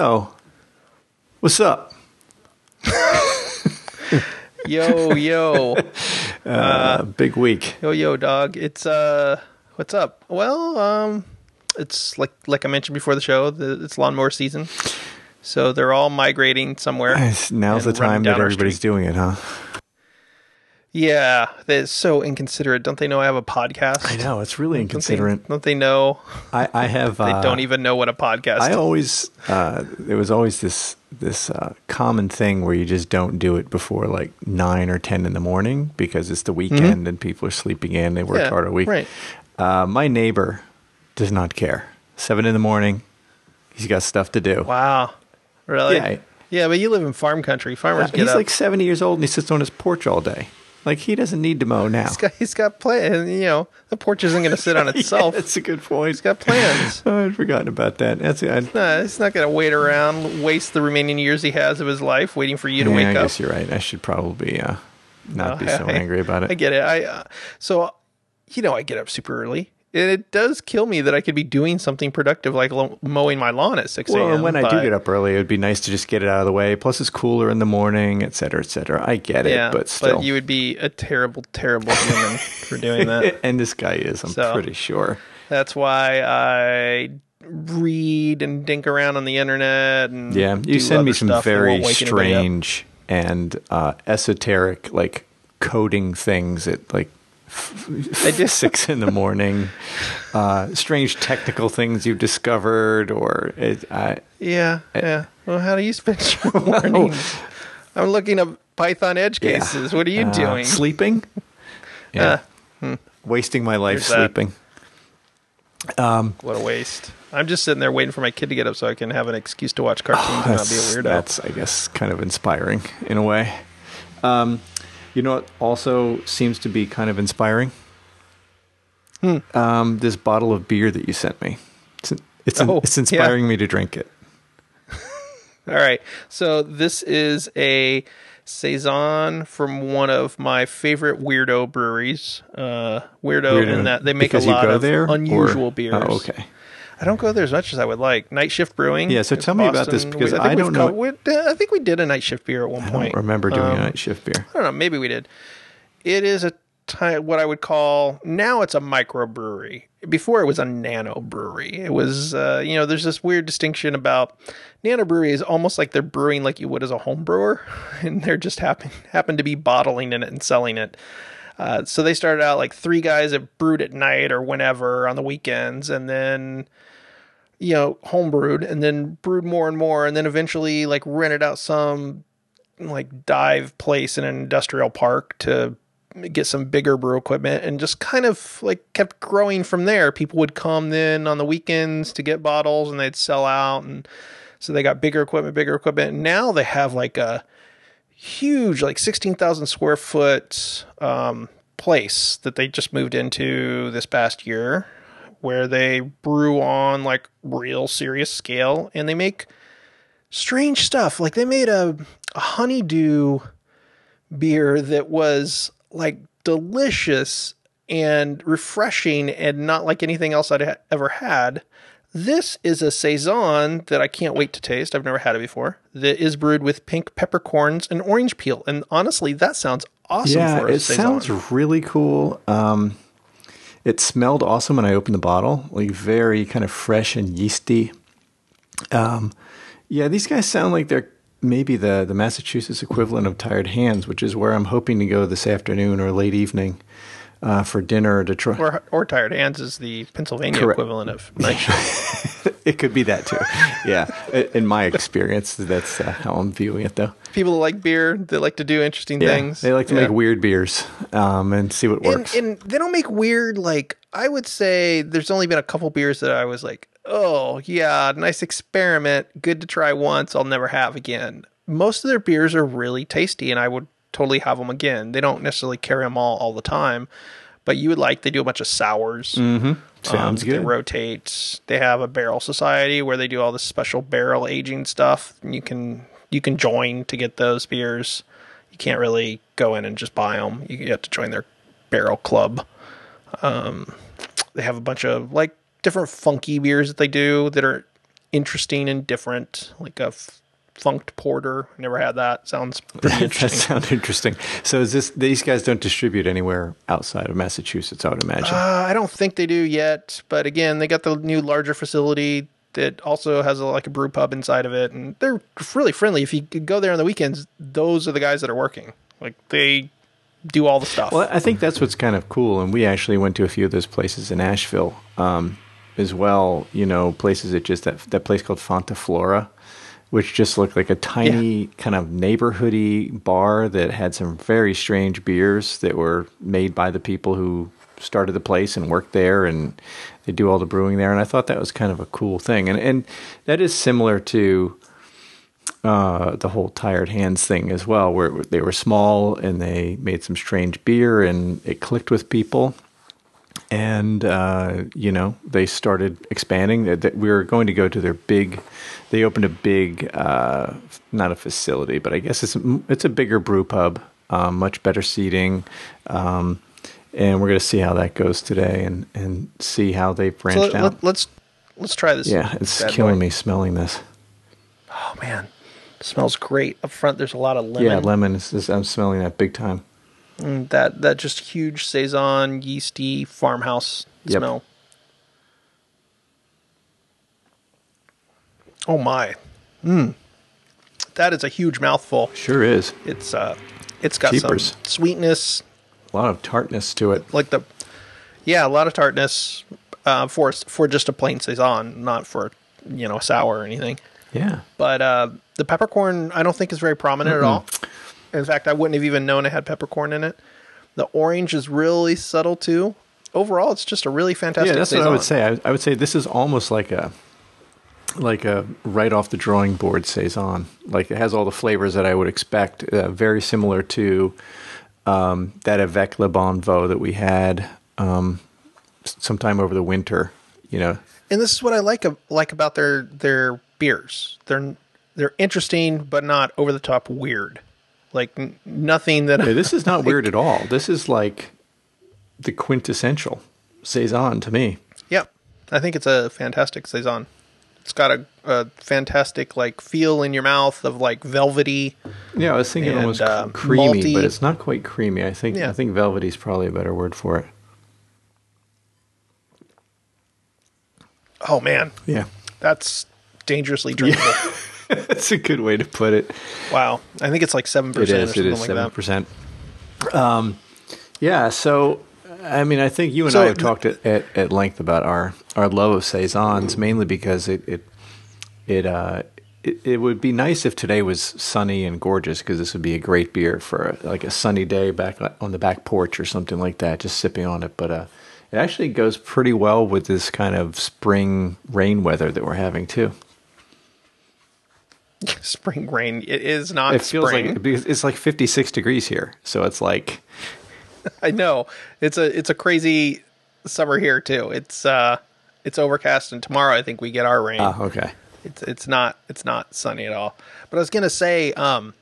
So, what's up? Yo, yo. Uh, big week. Yo, yo, dog. It's uh what's up? Well, um it's like like I mentioned before the show, the, it's lawnmower season. So they're all migrating somewhere. Now's the time that everybody's doing it, huh? Yeah, they're so inconsiderate. Don't they know I have a podcast? I know it's really Don't they, inconsiderate. don't they know? I, I have. They uh, don't even know what a podcast I is. always uh, there was always this this uh, common thing where you just don't do it before like nine or ten in the morning because it's the weekend and people are sleeping in. They worked Mm-hmm. Yeah, hard all week. right. Uh, my neighbor does not care. Seven in the morning, he's got stuff to do. Wow. Really? Yeah. Yeah, but you live in farm country. Farmers get he's up. like seventy years old and he sits on his porch all day. Like he doesn't need to mow now. he's got he's got plans. You know, the porch isn't going to sit on itself. yeah, that's a good point. He's got plans. Oh, I'd forgotten about that. That's it. No, he's not going to wait around, waste the remaining years he has of his life waiting for you to yeah, wake I up. guess you're right. I should probably uh, not be No, so angry about it. I get it. I uh, so you know I get up super early, it does kill me that I could be doing something productive like lo- mowing my lawn at six a.m. Well, and when I do get up early, it would be nice to just get it out of the way. Plus, it's cooler in the morning, et cetera, et cetera. I get it, yeah, but still. But you would be a terrible, terrible human for doing that. and this guy is, I'm So- pretty sure. That's why I read and dink around on the internet. And Yeah, you send me some very won't wake anybody up. strange and uh, esoteric, like coding things at like I just six in the morning. Uh, strange technical things you've discovered, or it, I, Yeah, yeah. Well, how do you spend your mornings? I'm looking up Python edge Yeah. cases. What are you Uh, doing? Sleeping? Yeah. Uh, Wasting my life There's that. sleeping. What a waste. I'm just sitting there waiting for my kid to get up so I can have an excuse to watch cartoons and not be a weirdo. that's, I guess, kind of inspiring in a way. Um, you know what also seems to be kind of inspiring? Hmm. Um, this bottle of beer that you sent me. It's, it's, Oh, it's inspiring me to drink it. All right. So this is a saison from one of my favorite weirdo breweries. Uh, weirdo, Weirdo in that they make a lot of there, or- unusual beers. Oh, okay. I don't go there as much as I would like. Night Shift Brewing. Yeah, so tell me about this, because We- I we've don't know- co- uh, I think we did a night shift beer at one I point. don't remember doing Um, a night shift beer. I don't know. Maybe we did. It is a ty- what I would call now it's a microbrewery. Before it was a nano brewery. It was uh, you know there's this weird distinction about nano brewery is almost like they're brewing like you would as a home brewer, and they're just happen happen to be bottling in it and selling it. Uh, so they started out like three guys that brewed at night or whenever on the weekends, and then you know homebrewed and then brewed more and more, and then eventually like rented out some like dive place in an industrial park to get some bigger brew equipment and just kind of like kept growing from there. People would come then on the weekends to get bottles and they'd sell out and so they got bigger equipment, bigger equipment. And now they have like a huge like 16,000 square foot um, place that they just moved into this past year where they brew on like real serious scale and they make strange stuff. Like they made a, a honeydew beer that was like delicious and refreshing and not like anything else I'd ha- ever had. This is a saison that I can't wait to taste. I've never had it before. That is brewed with pink peppercorns and orange peel. And honestly, that sounds awesome yeah, for a it saison. sounds really cool. Um, it smelled awesome when I opened the bottle, like very kind of fresh and yeasty. Um, yeah, these guys sound like they're maybe the the Massachusetts equivalent of Tired Hands, which is where I'm hoping to go this afternoon or late evening uh, for dinner or to try. or, or tired hands is the Pennsylvania Correct. equivalent of shift. it could be that too. Yeah, in my experience, that's uh, how I'm viewing it, though. People that like beer, they like to do interesting Yeah, things. they like to Yeah. make weird beers um, and see what works. And, and they don't make weird like I would say there's only been a couple beers that I was like, oh yeah, nice experiment, good to try once, I'll never have again. Most of their beers are really tasty, and I would totally have them again. They don't necessarily carry them all all the time, but you would like they do a bunch of sours. Mm-hmm. Sounds Um, They good. rotate. They have a barrel society where they do all this special barrel aging stuff. And you can you can join to get those beers. You can't really go in and just buy them. You have to join their barrel club. Um, they have a bunch of like different funky beers that they do that are interesting and different, like a f- funked porter. Never had that. Sounds pretty that interesting. sounds interesting. So is this these guys don't distribute anywhere outside of Massachusetts? I would imagine. Uh, I don't think they do yet, but again, they got the new larger facility that also has a, like a brew pub inside of it, and they're really friendly. If you could go there on the weekends, those are the guys that are working. Like they do all the stuff. Well, I think that's what's kind of cool, and we actually went to a few of those places in Asheville um, as well. You know, places that just that that place called Fonta Flora, which just looked like a tiny kind of neighborhoody bar that had some very strange beers that were made by the people who started the place and worked there, and they do all the brewing there. And I thought that was kind of a cool thing, and and that is similar to uh, the whole tired hands thing as well, where they were small and they made some strange beer and it clicked with people. And, uh, you know, they started expanding. That We were going to go to their big, they opened a big, uh, not a facility, but I guess it's, it's a bigger brew pub, um, much better seating. Um, and we're going to see how that goes today and, and see how they So branched let, out. let, let's let's try this. yeah, it's killing boy. me smelling this. Oh man, it smells great up front. There's a lot of lemon. Yeah, lemon. I'm smelling that big time. Mm, that that just huge saison yeasty farmhouse Yep. smell. Oh my, mm. that is a huge mouthful. Sure is. It's uh, it's got Jeepers. some sweetness, A lot of tartness to it. like the yeah, a lot of tartness uh, for for just a plain saison, not for you know a sour or anything. Yeah. But uh, the peppercorn, I don't think is very prominent at all. In fact, I wouldn't have even known it had peppercorn in it. The orange is really subtle too. Overall, it's just a really fantastic. Yeah, that's what I would say. I, I would say this is almost like a like a right off the drawing board saison. Like it has all the flavors that I would expect. Uh, very similar to um, that Avec Les Bons Voeux that we had um, sometime over the winter. You know, And this is what I like like about their their beers. They're they're interesting, but not over the top weird. Like n- nothing that Hey, this is not weird at all. This is like the quintessential saison to me. Yep. I think it's a fantastic saison. It's got a, a fantastic like feel in your mouth of like velvety. Yeah, I was thinking And, almost uh, creamy, malty. but it's not quite creamy. I think Yeah. I think velvety is probably a better word for it. Oh man, Yeah, that's dangerously drinkable. that's a good way to put it. Wow. I think it's like seven It percent or is. Something is like seven that. percent. Um, yeah. So, I mean, I think you and So I have talked at, at, at length about our our love of saisons, mainly because it it it uh. It, it would be nice if today was sunny and gorgeous because this would be a great beer for a, like a sunny day back on the back porch or something like that, just sipping on it. But uh, it actually goes pretty well with this kind of spring rain weather that we're having too. Spring rain. It is not It feels spring. like it's like 56 degrees here, so it's like I know. It's a it's a crazy summer here too. It's uh it's overcast and tomorrow I think we get our rain. ah okay. It's it's not it's not sunny at all. But I was gonna say, um,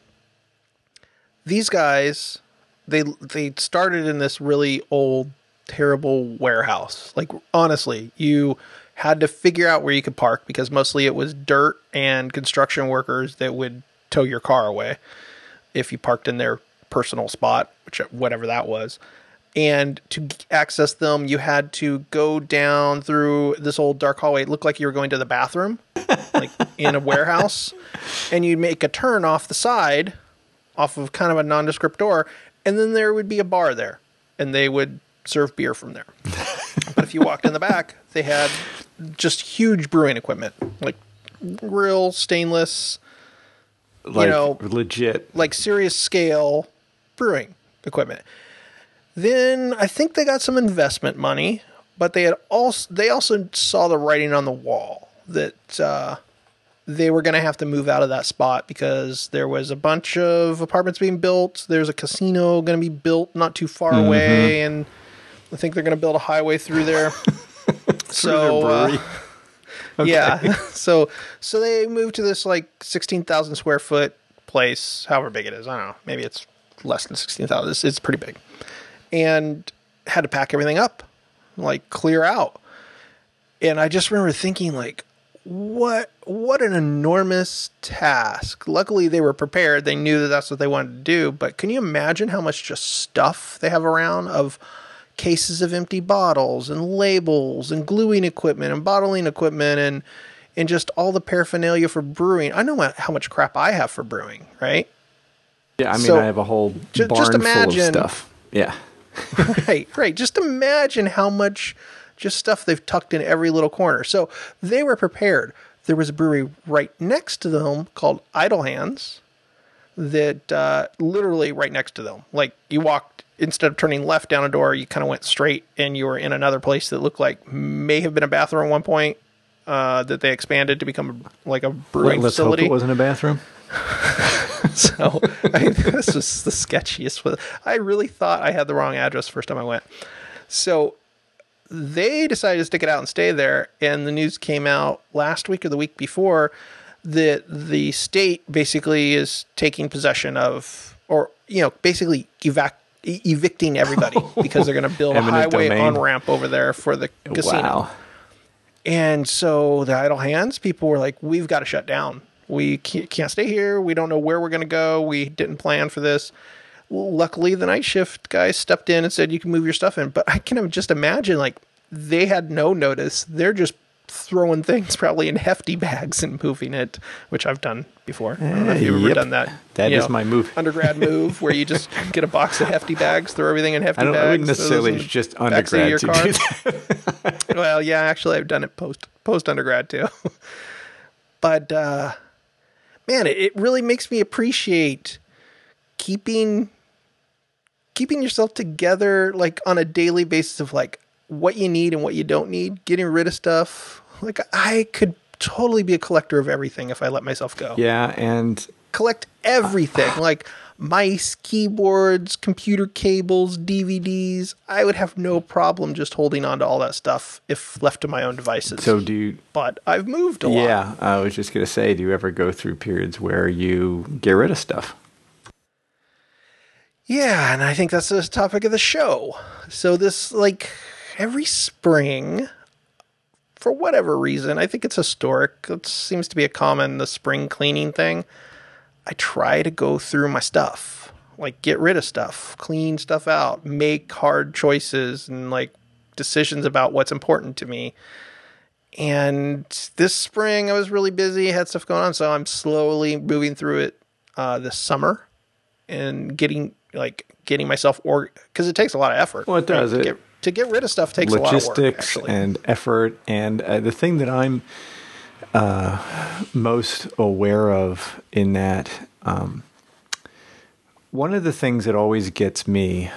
these guys they they started in this really old, terrible warehouse. Like honestly, you had to figure out where you could park because mostly it was dirt and construction workers that would tow your car away if you parked in their personal spot, which whatever that was. And to access them, you had to go down through this old dark hallway. It looked like you were going to the bathroom, like in a warehouse. And you'd make a turn off the side, off of kind of a nondescript door, and then there would be a bar there, and they would serve beer from there. but if you walked in the back, they had just huge brewing equipment, like real stainless, Like know, legit. like serious scale brewing equipment. Then I think they got some investment money, but they had also they also saw the writing on the wall that uh, they were going to have to move out of that spot because there was a bunch of apartments being built. There's a casino going to be built not too far away, and I think they're going to build a highway through there. so their uh, brewery. yeah. so so they moved to this like sixteen thousand square foot place, however big it is. I don't know. Maybe it's less than sixteen thousand. It's, it's pretty big, and had to pack everything up, like clear out. And I just remember thinking, like, what what an enormous task. Luckily, they were prepared. They knew that that's what they wanted to do. But can you imagine how much just stuff they have around of cases of empty bottles and labels and gluing equipment and bottling equipment and and just all the paraphernalia for brewing. I know how much crap I have for brewing, right? Yeah, I mean, so, I have a whole barn just imagine, full of stuff. Yeah, right, right. Just imagine how much just stuff they've tucked in every little corner. So they were prepared. There was a brewery right next to them called Idle Hands, that uh, literally right next to them. Like you walked instead of turning left down a door, you kind of went straight, and you were in another place that looked like may have been a bathroom at one point. Uh, that they expanded to become like a brewing Let's facility. Hope it wasn't a bathroom. so I, this was the sketchiest. I really thought I had the wrong address first time I went. So they decided to stick it out and stay there. And the news came out last week or the week before that the state basically is taking possession of, or you know, basically evac- evicting everybody because they're going to build a highway on ramp over there for the casino. Wow. And so the idle hands people were like, we've got to shut down. We can't stay here. We don't know where we're going to go. We didn't plan for this. Well, luckily, the night shift guys stepped in and said, you can move your stuff in. But I can just imagine, like, they had no notice. They're just throwing things probably in hefty bags and moving it, which I've done before. I don't know if you've ever done that. That is know, my move. undergrad move where you just get a box of hefty bags, throw everything in hefty I bags. I wouldn't necessarily just undergrad to car. do that. well, yeah, actually, I've done it post post undergrad too. but uh, man, it, it really makes me appreciate keeping keeping yourself together like on a daily basis of like what you need and what you don't need, getting rid of stuff. Like I could totally be a collector of everything if I let myself go. Yeah, and collect everything like mice, keyboards, computer cables, DVDs. I would have no problem just holding on to all that stuff if left to my own devices. So do you But I've moved a yeah, lot. Yeah, I was just going to say do you ever go through periods where you get rid of stuff? Yeah, and I think that's the topic of the show. So this like every spring for whatever reason, I think it's historic. It seems to be a common the spring cleaning thing. I try to go through my stuff, like get rid of stuff, clean stuff out, make hard choices and like decisions about what's important to me. And this spring I was really busy, had stuff going on, so I'm slowly moving through it uh, this summer and getting like getting myself or because it takes a lot of effort. Well, it does. Right? It, get, to get rid of stuff takes logistics a lot of work, and effort. And uh, the thing that I'm uh, most aware of in that, um, one of the things that always gets me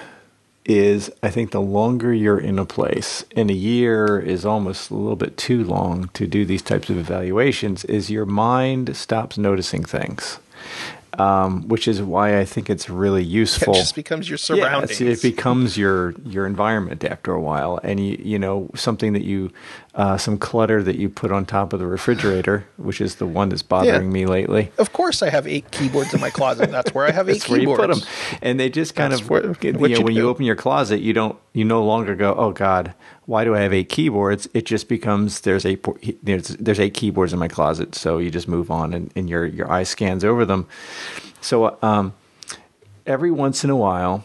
is I think the longer you're in a place, and a year is almost a little bit too long to do these types of evaluations, is your mind stops noticing things um, which is why I think it's really useful. It just becomes your surroundings. It becomes your your environment after a while, and you you know something that you uh, some clutter that you put on top of the refrigerator, which is the one that's bothering yeah. me lately. Of course, I have eight keyboards in my closet. That's where I have eight that's keyboards. Where you put them, and they just kind that's of where, you know you when do. you open your closet, you don't you no longer go, oh God, why do I have eight keyboards? It just becomes there's eight there's there's eight keyboards in my closet, so you just move on, and, and your your eye scans over them. So um, every once in a while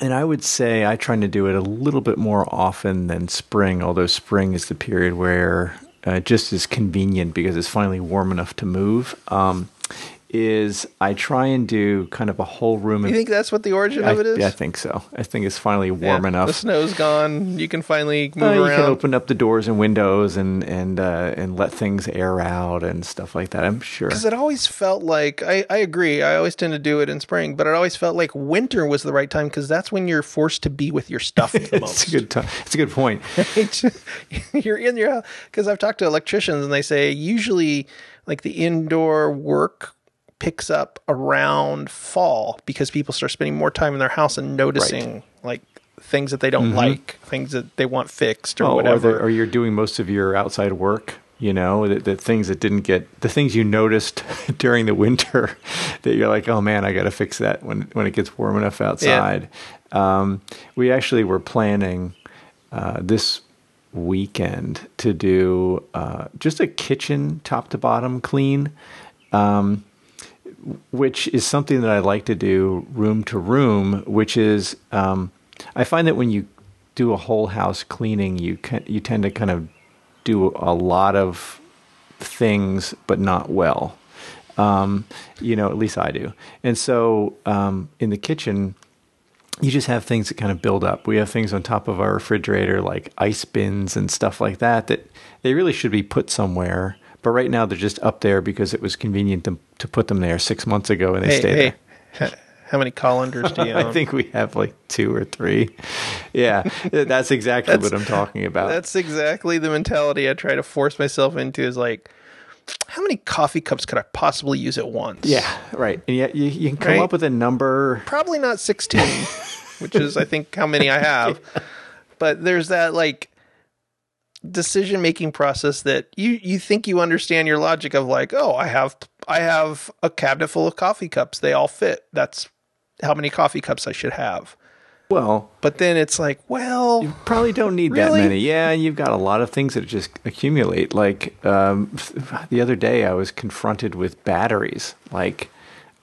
and I would say I try to do it a little bit more often than spring, although spring is the period where uh, just is convenient because it's finally warm enough to move. Um, is I try and do kind of a whole room. You think that's what the origin I, of it is? Yeah, I think so. I think it's finally warm yeah, enough. The snow's gone. You can finally move uh, you around. You can open up the doors and windows and and uh, and let things air out and stuff like that. I'm sure. Because it always felt like I, I agree. I always tend to do it in spring, but it always felt like winter was the right time because that's when you're forced to be with your stuff the most. it's a good time. It's a good point. you're in your because I've talked to electricians and they say usually like the indoor work picks up around fall because people start spending more time in their house and noticing right. like things that they don't mm-hmm. like, things that they want fixed or oh, whatever. Or, or, you're doing most of your outside work, you know, the, the, things that didn't get, the things you noticed during the winter that you're like, oh man, I got to fix that when, when it gets warm enough outside. Yeah. Um, we actually were planning uh, this weekend to do uh, just a kitchen top to bottom clean, um, which is something that I like to do room to room. Which is, um, I find that when you do a whole house cleaning, you can, you tend to kind of do a lot of things, but not well. Um, you know, at least I do. And so um, in the kitchen, you just have things that kind of build up. We have things on top of our refrigerator like ice bins and stuff like that that they really should be put somewhere. But right now they're just up there because it was convenient to, to put them there six months ago and they Hey, stay hey, there. how many colanders do you own? I think we have like two or three. Yeah, that's exactly what I'm talking about. That's exactly the mentality I try to force myself into is like, how many coffee cups could I possibly use at once? Yeah, right. And yet you, you can come Right. up with a number. Probably not 16, which is, I think, how many I have. But there's that like decision making process that you, you think you understand your logic of like, oh, I have I have a cabinet full of coffee cups. They all fit. That's how many coffee cups I should have. Well, But then it's like, well, you probably don't need that many. Yeah, you've got a lot of things that just accumulate. Like um, the other day, I was confronted with batteries. Like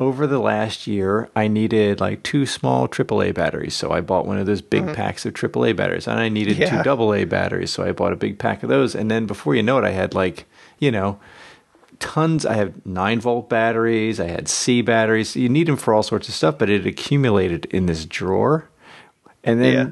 over the last year, I needed like two small AAA batteries, so I bought one of those big packs of AAA batteries, and I needed Mm-hmm. Yeah. two AA batteries, so I bought a big pack of those. And then before you know it, I had like you know tons. I have nine volt batteries. I had C batteries. You need them for all sorts of stuff, but it accumulated in this drawer. And then yeah,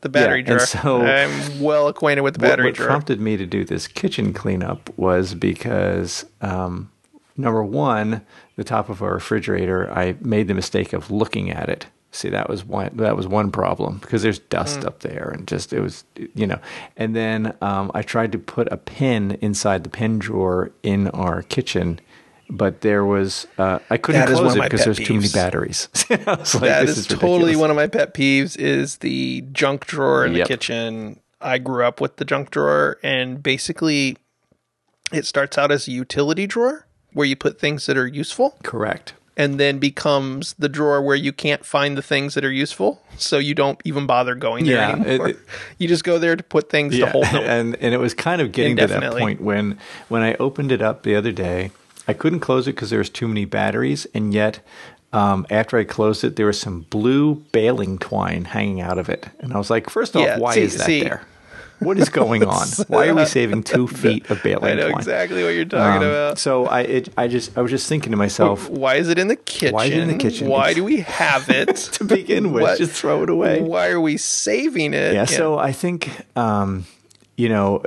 the battery Yeah, and drawer. so- I'm well acquainted with the what, battery what drawer. prompted me to do this kitchen cleanup was because um, number one, the top of our refrigerator, I made the mistake of looking at it. See, that was one. That was one problem because there's dust Mm. up there, and just it was, you know. And then um, I tried to put a pin inside the pen drawer in our kitchen, but there was uh, I couldn't That close it because there's too many batteries. Like, That this is, is totally one of my pet peeves is the junk drawer in Yep. the kitchen. I grew up with the junk drawer and basically it starts out as a utility drawer where you put things that are useful Correct. and then becomes the drawer where you can't find the things that are useful so you don't even bother going there Yeah, anymore. it- you just go there to put things to hold them. and and it was kind of getting to that point when when I opened it up the other day, I couldn't close it because there was too many batteries, and yet. Um, after I closed it, there was some blue baling twine hanging out of it, and I was like, first off, Yeah, why see- is that see. there? What is going on? Why are we saving two feet of baling I know twine? exactly what you're talking Um, about. So I, it, I just, I was just thinking to myself, Why is it in the kitchen? Why is it in the kitchen? Why It's- do we have it? to begin with, What- just throw it away. Why are we saving it? Yeah. So I think, um, you know,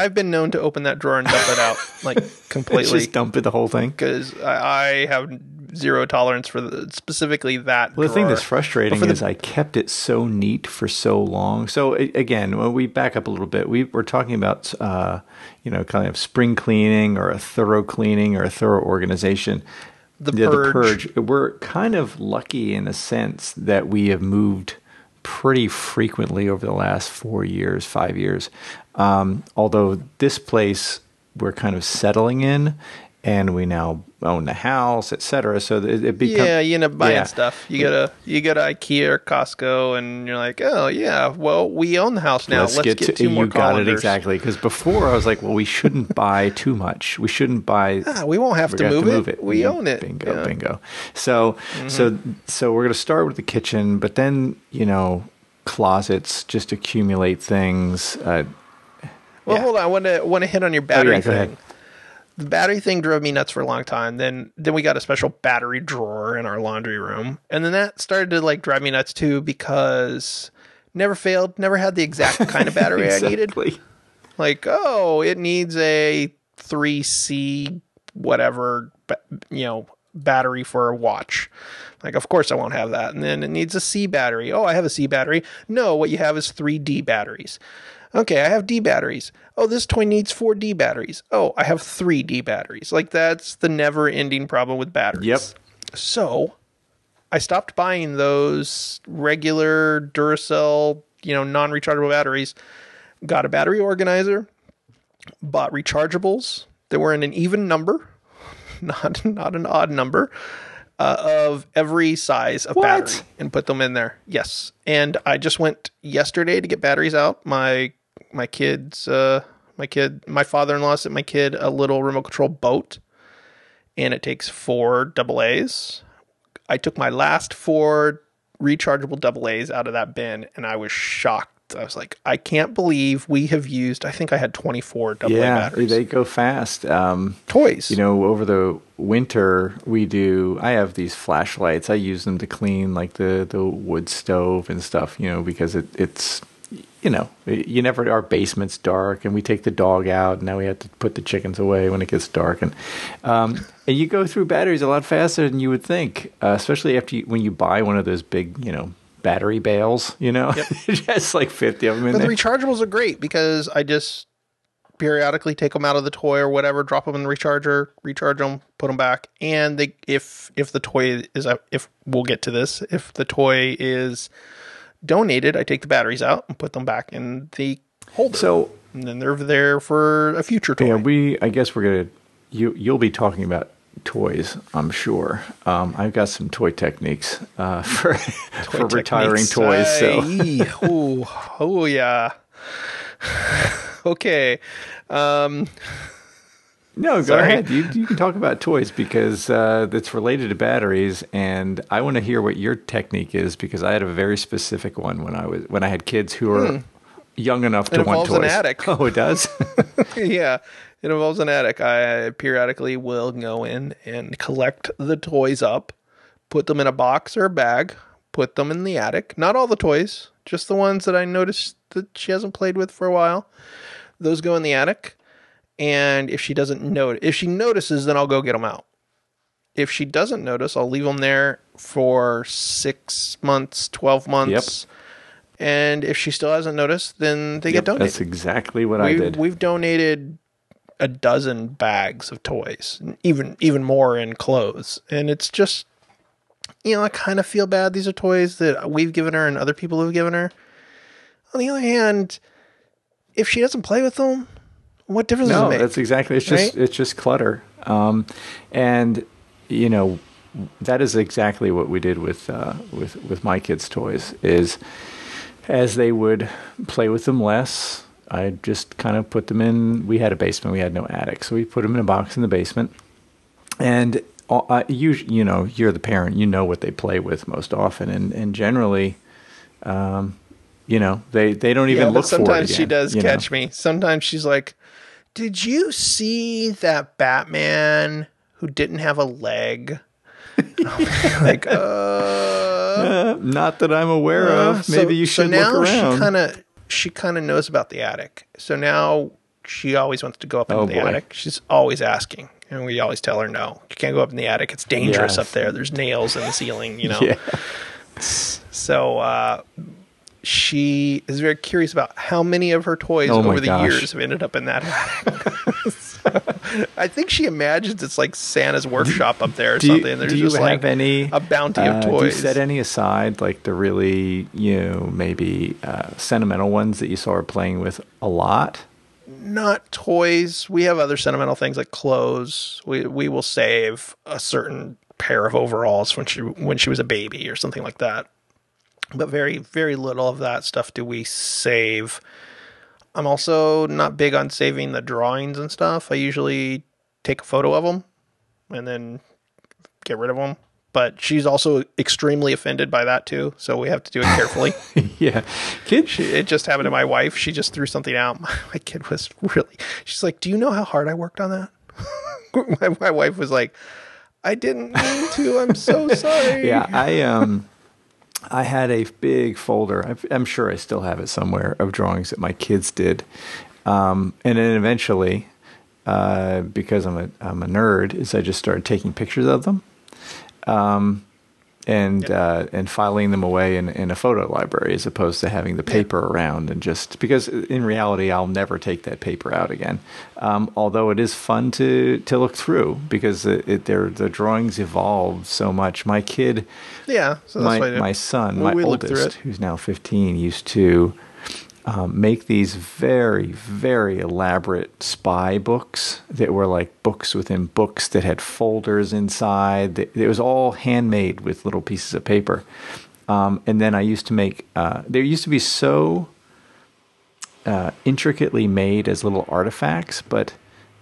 I've been known to open that drawer and dump it out like completely just dump it the whole thing. because I, I have zero tolerance for the, specifically that. Well, the thing that's frustrating the- is I kept it so neat for so long. So again, when we back up a little bit, we were talking about uh, you know kind of spring cleaning or a thorough cleaning or a thorough organization. The Yeah, purge. We're kind of lucky in a sense that we have moved pretty frequently over the last four years, five years. Um, although this place we're kind of settling in, and we now own the house, et cetera. So it, it becomes yeah, you know, buying yeah. stuff. You go to you go to IKEA or Costco, and you're like, oh yeah, well we own the house now. Let's, get, two more you got it exactly because before I was like, well, we shouldn't buy too much. We shouldn't buy. Ah, we won't have to gonna move, it. We Yeah, own it. Bingo, Yeah. Mm-hmm. bingo. So, so, so we're gonna start with the kitchen, but then you know, closets just accumulate things. Uh, Well, Yeah. hold on. I want to want to hit on your oh, battery go thing. The battery thing drove me nuts for a long time. Then then we got a special battery drawer in our laundry room, and then that started to like drive me nuts too because never failed, never had the exact kind of battery I needed. Like, oh, it needs a 3C whatever, you know, battery for a watch. Like, of course I won't have that. And then it needs a C battery. Oh, I have a C battery. No, what you have is three D batteries. Okay, I have D batteries. Oh, this toy needs four D batteries. Oh, I have three D batteries. Like, that's the never ending problem with batteries. Yep. So I stopped buying those regular Duracell, you know, non rechargeable batteries. Got a battery organizer, bought rechargeables that were in an even number, not not an odd number, uh, of every size of What? battery, and put them in there. Yes, and I just went yesterday to get batteries out. My my kids, uh, my kid, my father-in-law sent my kid a little remote control boat, and it takes four double A's. I took my last four rechargeable double A's out of that bin, and I was shocked. I was like, I can't believe we have used. I think I had 24 double A Yeah, batteries. they go fast. Um, Toys. you know, over the winter, we do. I have these flashlights. I use them to clean like the the wood stove and stuff. You know, because it, it's you know, you never. Our basement's dark, and we take the dog out. And now we have to put the chickens away when it gets dark, and um, and you go through batteries a lot faster than you would think, uh, especially after you, when you buy one of those big, you know. Battery bales, you know, just like fifty of them in But the there. rechargeables are great because I just periodically take them out of the toy or whatever, drop them in the recharger, recharge them, put them back, and they if if the toy is if we'll get to this if the toy is donated, I take the batteries out and put them back in the holder. So and then they're there for a future toy. Yeah, we. I guess we're gonna. You you'll be talking about toys. I'm sure. Um, I've got some toy techniques uh, for for retiring toys. So oh, oh yeah. okay. Um, no, go Sorry. ahead. You you can talk about toys because uh, it's related to batteries, and I want to hear what your technique is because I had a very specific one when I was when I had kids who were young enough to want involves an toys. attic. Oh, it does. yeah, it involves an attic. I periodically will go in and collect the toys up, put them in a box or a bag, put them in the attic. Not all the toys, just the ones that I noticed that she hasn't played with for a while. Those go in the attic. And if she doesn't notice, if she notices, then I'll go get them out. If she doesn't notice, I'll leave them there for six months, 12 months. Yep. And if she still hasn't noticed, then they get donated That's exactly what I we've, did. we've donated a dozen bags of toys, even even more in clothes, and it's just you know I kind of feel bad. These are toys that we've given her and other people have given her. On the other hand, if she doesn't play with them, what difference does it No, make? that's exactly. It's just Right? it's just clutter, um, and you know that is exactly what we did with uh, with with my kids' toys. Is as they would play with them less, I just kind of put them in. We had a basement, we had no attic, so we put them in a box in the basement, and all- uh, you you know you're the parent, you know what they play with most often, and and generally. Um, you know, they, they don't even yeah, look but sometimes for it Sometimes she does you know? catch me. Sometimes she's like, "Did you see that Batman who didn't have a leg?" like, uh, Uh, not that I'm aware Uh, of. Maybe so- you so should now look around. She kind of she kind of knows about the attic. So now she always wants to go up into Oh, the boy. attic. She's always asking, and we always tell her no. You can't go up in the attic. It's dangerous Yes. up there. There's nails in the ceiling. You know. yeah. So uh, she is very curious about how many of her toys Oh over the gosh. years have ended up in that. So, I think she imagines it's like Santa's workshop up there or Do you, something. There's do you just have like any a bounty of uh, Do you toys. set any aside, like the really, you know, maybe uh, sentimental ones that you saw her playing with a lot? not toys. We have other sentimental things like clothes. We we will save a certain pair of overalls when she when she was a baby or something like that. But very very little of that stuff do we save. I'm also not big on saving the drawings and stuff. I usually take a photo of them and then get rid of them. But she's also extremely offended by that too, so we have to do it carefully. yeah. Kid, it just happened to my wife. She just threw something out. My kid was really. She's like, "Do you know how hard I worked on that?" my, my wife was like, "I didn't mean to. I'm so sorry." yeah, I um, I had a big folder. I'm- sure I still have it somewhere of drawings that my kids did, um, and then eventually, uh, because I'm a I'm a nerd, is I just started taking pictures of them, um, and uh, and filing them away in, in a photo library as opposed to having the paper around and just because in reality I'll never take that paper out again. Um, although it is fun to to look through because it, it their the drawings evolve so much. My kid yeah. So that's my what I do. my son, We- my we look through oldest, who's now 15, used to um, make these very, very elaborate spy books that were like books within books that had folders inside. It was all handmade with little pieces of paper. Um, and then I used to make. Uh, there used to be so uh, intricately made as little artifacts, but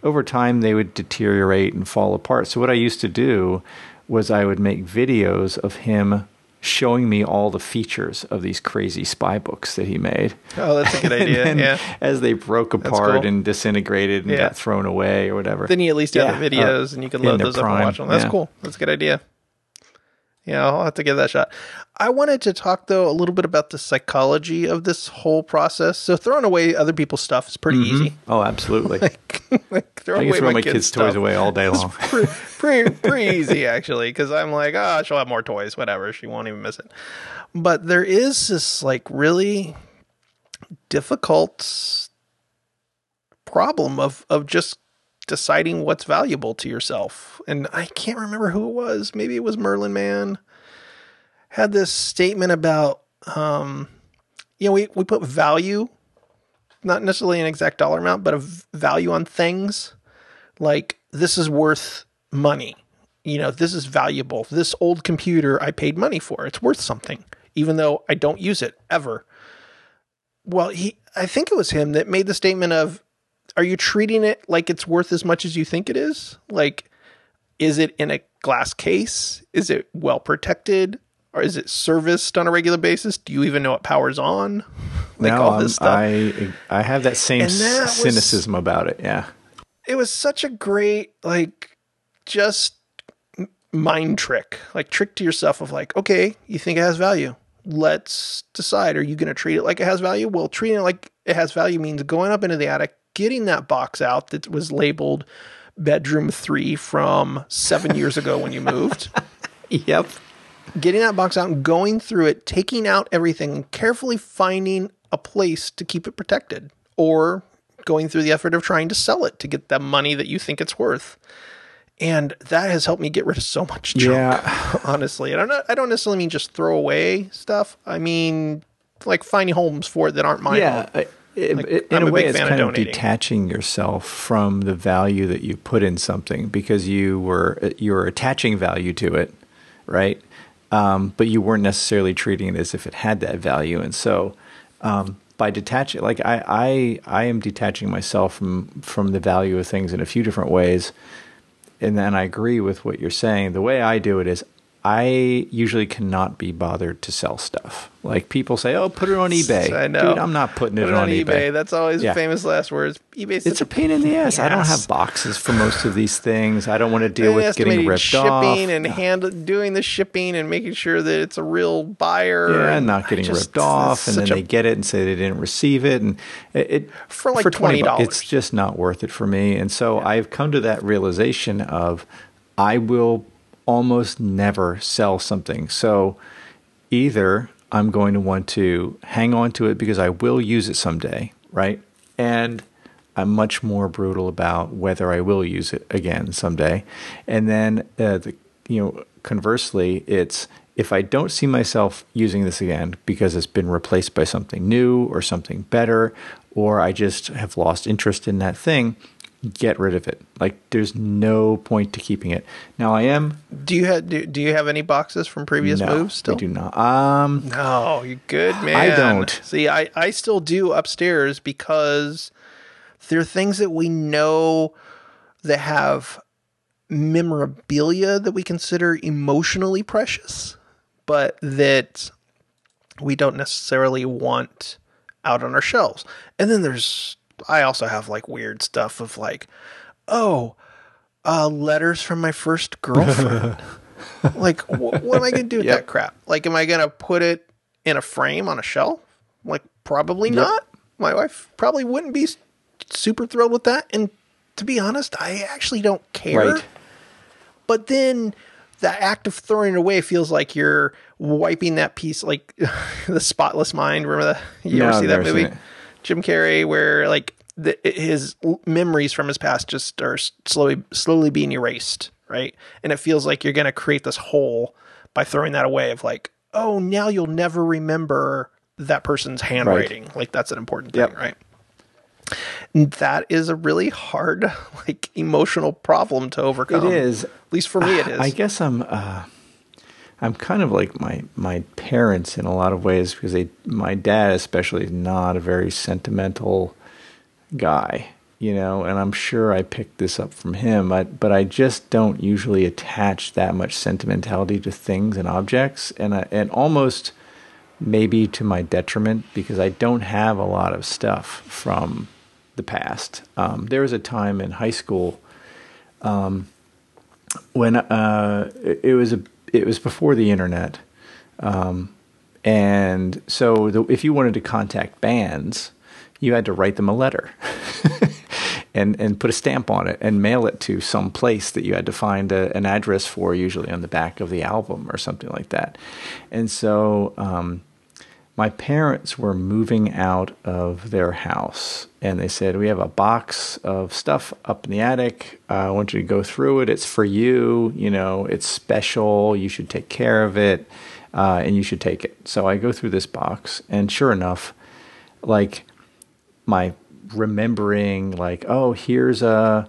over time they would deteriorate and fall apart. So what I used to do was I would make videos of him showing me all the features of these crazy spy books that he made. Oh, that's a good idea. yeah. As they broke apart cool. and disintegrated and Yeah. got thrown away or whatever. Then you at least have the videos uh, and you can load those up and watch them. That's yeah. cool. That's a good idea. Yeah, I'll have to give that a shot. I wanted to talk though a little bit about the psychology of this whole process. So throwing away other people's stuff is pretty easy. Oh, absolutely. like throwing I can away throw my, my kids' kids' toys away all day long. pretty, pretty, pretty easy actually because i'm like ah she'll have more toys whatever she won't even miss it but there is this like really difficult problem of of just deciding what's valuable to yourself and i can't remember who it was maybe it was merlin Mann had this statement about um you know we, we put value not necessarily an exact dollar amount but a value on things like this is worth money. You know, this is valuable. This old computer I paid money for. It's worth something, even though I don't use it ever. Well, he I think it was him that made the statement of are you treating it like it's worth as much as you think it is? Like is it in a glass case? Is it well protected? Or is it serviced on a regular basis? Do you even know it powers on? like no, all this stuff. I I have that same that was- cynicism about it. Yeah. it was such a great like just mind trick like trick to yourself of like okay you think it has value let's decide are you going to treat it like it has value well treating it like it has value means going up into the attic getting that box out that was labeled bedroom 3 from 7 years ago when you moved Yep. getting that box out and going through it, taking out everything, and carefully finding a place to keep it protected, or going through the effort of trying to sell it to get the money that you think it's worth. And that has helped me get rid of so much junk. Yeah. honestly, and I'm not, I don't necessarily mean just throw away stuff. I mean like finding homes for it that aren't mine. Yeah. Home. I- it- Like, it- I'm in a a way, it's fan of kind of detaching yourself from the value that you put in something because you were you were attaching value to it, right? Um, but you weren't necessarily treating it as if it had that value, and so um, by detaching, like I, I, I am detaching myself from from the value of things in a few different ways, and then I agree with what you're saying. The way I do it is. I usually cannot be bothered to sell stuff. Like people say, "Oh, put it on eBay." I know. Dude, I'm not putting Put it, on, eBay. That's always Yeah. famous last words. eBay's It's a pain in the ass. I don't have boxes for most of these things. I don't want to deal with getting ripped shipping off. and hand doing the shipping and making sure that it's a real buyer. yeah, and not getting just- ripped off, and then they get it and say they didn't receive it, and it, it For like $20 $20. It's just not worth it for me, and so I've come to that realization of I will almost never sell something. So either I'm going to want to hang on to it because I will use it someday, right? And I'm much more brutal about whether I will use it again someday. And then, uh, the, you know, conversely, it's if I don't see myself using this again because it's been replaced by something new or something better, or I just have lost interest in that thing, get rid of it. Like there's no point to keeping it. Now I am Do you have do, do you have any boxes from previous no, moves still? I do not. Um, No, you good man. I don't. See, I I still do upstairs because there are things that we know that have memorabilia that we consider emotionally precious, but that we don't necessarily want out on our shelves. And then there's I also have like weird stuff of like, oh, uh, letters from my first girlfriend. like, wh- what am I going to do with Yep. that crap? Like, am I going to put it in a frame on a shelf? Like, probably not. My wife probably wouldn't be super thrilled with that. And to be honest, I actually don't care. Right. But then the act of throwing it away feels like you're wiping that piece, like the Spotless Mind. Remember that? You No, ever see that movie? Jim Carrey, where like the, his memories from his past just are slowly slowly being erased, right? And it feels like you're going to create this hole by throwing that away. Of like, oh, now you'll never remember that person's handwriting. Like that's an important thing, Yep. right? And that is a really hard, like emotional problem to overcome. It is. At least for me, it is. I guess I'm. Uh, I'm kind of like my my parents in a lot of ways because they my dad especially is not a very sentimental guy, you know, and I'm sure I picked this up from him, but but I just don't usually attach that much sentimentality to things and objects and I, and almost maybe to my detriment because I don't have a lot of stuff from the past. Um, there was a time in high school um, when uh, it, it was a it was before the internet, um, and so the, if you wanted to contact bands, you had to write them a letter. and, and put a stamp on it and mail it to some place that you had to find a, an address for, usually on the back of the album or something like that. And so um, my parents were moving out of their house and they said, We have a box of stuff up in the attic. Uh, I want you to go through it. It's for you. You know, it's special. You should take care of it uh, and you should take it. So I go through this box and sure enough, like my remembering, like, oh, here's a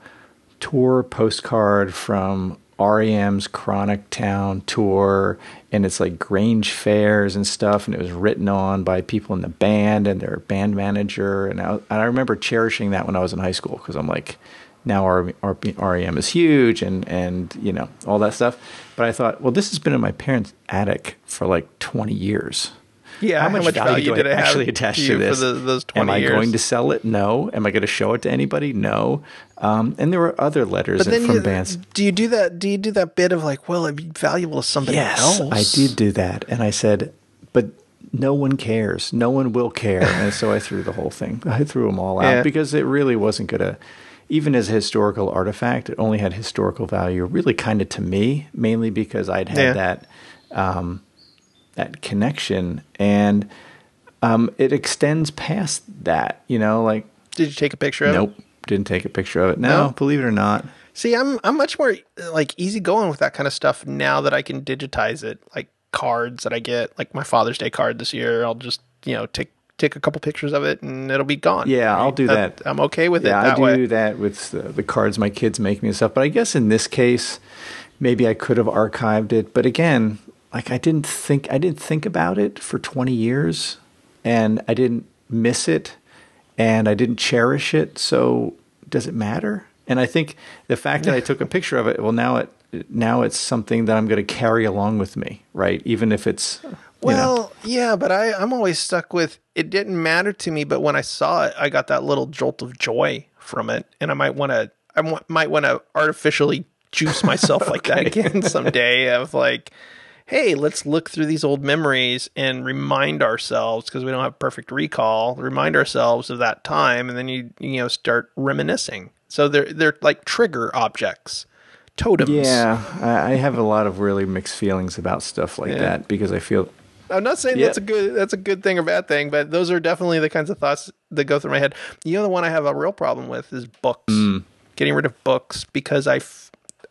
tour postcard from REM's Chronic Town tour, and it's like Grange fairs and stuff, and it was written on by people in the band and their band manager, and I, and I remember cherishing that when I was in high school because I'm like, now our, REM is huge and and you know all that stuff, but I thought, well, this has been in my parents' attic for like 20 years. Yeah, how much, how much value, value do did I have actually attach to to, this? the- those Am 20 I years? going to sell it? No. Am I going to show it to anybody? No. Um, and there were other letters from you, bands. do you do that? Do you do that bit of like, well, it'd be valuable to somebody Yes, else? I did do that, and I said, but no one cares. No one will care, and so I threw the whole thing. I threw them all out Yeah. because it really wasn't going to. Even as a historical artifact, it only had historical value, really, kind of to me, mainly because I'd had Yeah. that um, that connection, and um, it extends past that. You know, like Did you take a picture of it? nope, didn't take a picture of it. No, No? believe it or not. See, I'm I'm much more like easygoing with that kind of stuff now that I can digitize it. Like cards that I get, like my Father's Day card this year, I'll just you know take take a couple pictures of it and it'll be gone. Yeah, I'll do that. I'm okay with yeah, it that I do way. that with the, the cards my kids make me and stuff. But I guess in this case, maybe I could have archived it. But again, like I didn't think I didn't think about it for 20 years, and I didn't miss it, and I didn't cherish it. So does it matter? And I think the fact that I took a picture of it, well, now it now it's something that I'm going to carry along with me, right? Even if it's you know, Well, yeah, but I, I'm always stuck with it didn't matter to me, but when I saw it, I got that little jolt of joy from it. And I might want to, I might want to artificially juice myself like that again someday of like, hey, let's look through these old memories and remind ourselves because we don't have perfect recall, remind ourselves of that time. And then you, you know, start reminiscing. So they're, they're like trigger objects, totems. yeah, I, have a lot of really mixed feelings about stuff like Yeah. that because I feel I'm not saying Yeah. that's a good that's a good thing or bad thing, but those are definitely the kinds of thoughts that go through my head. You know, the one I have a real problem with is books. Mm. Getting rid of books because I f-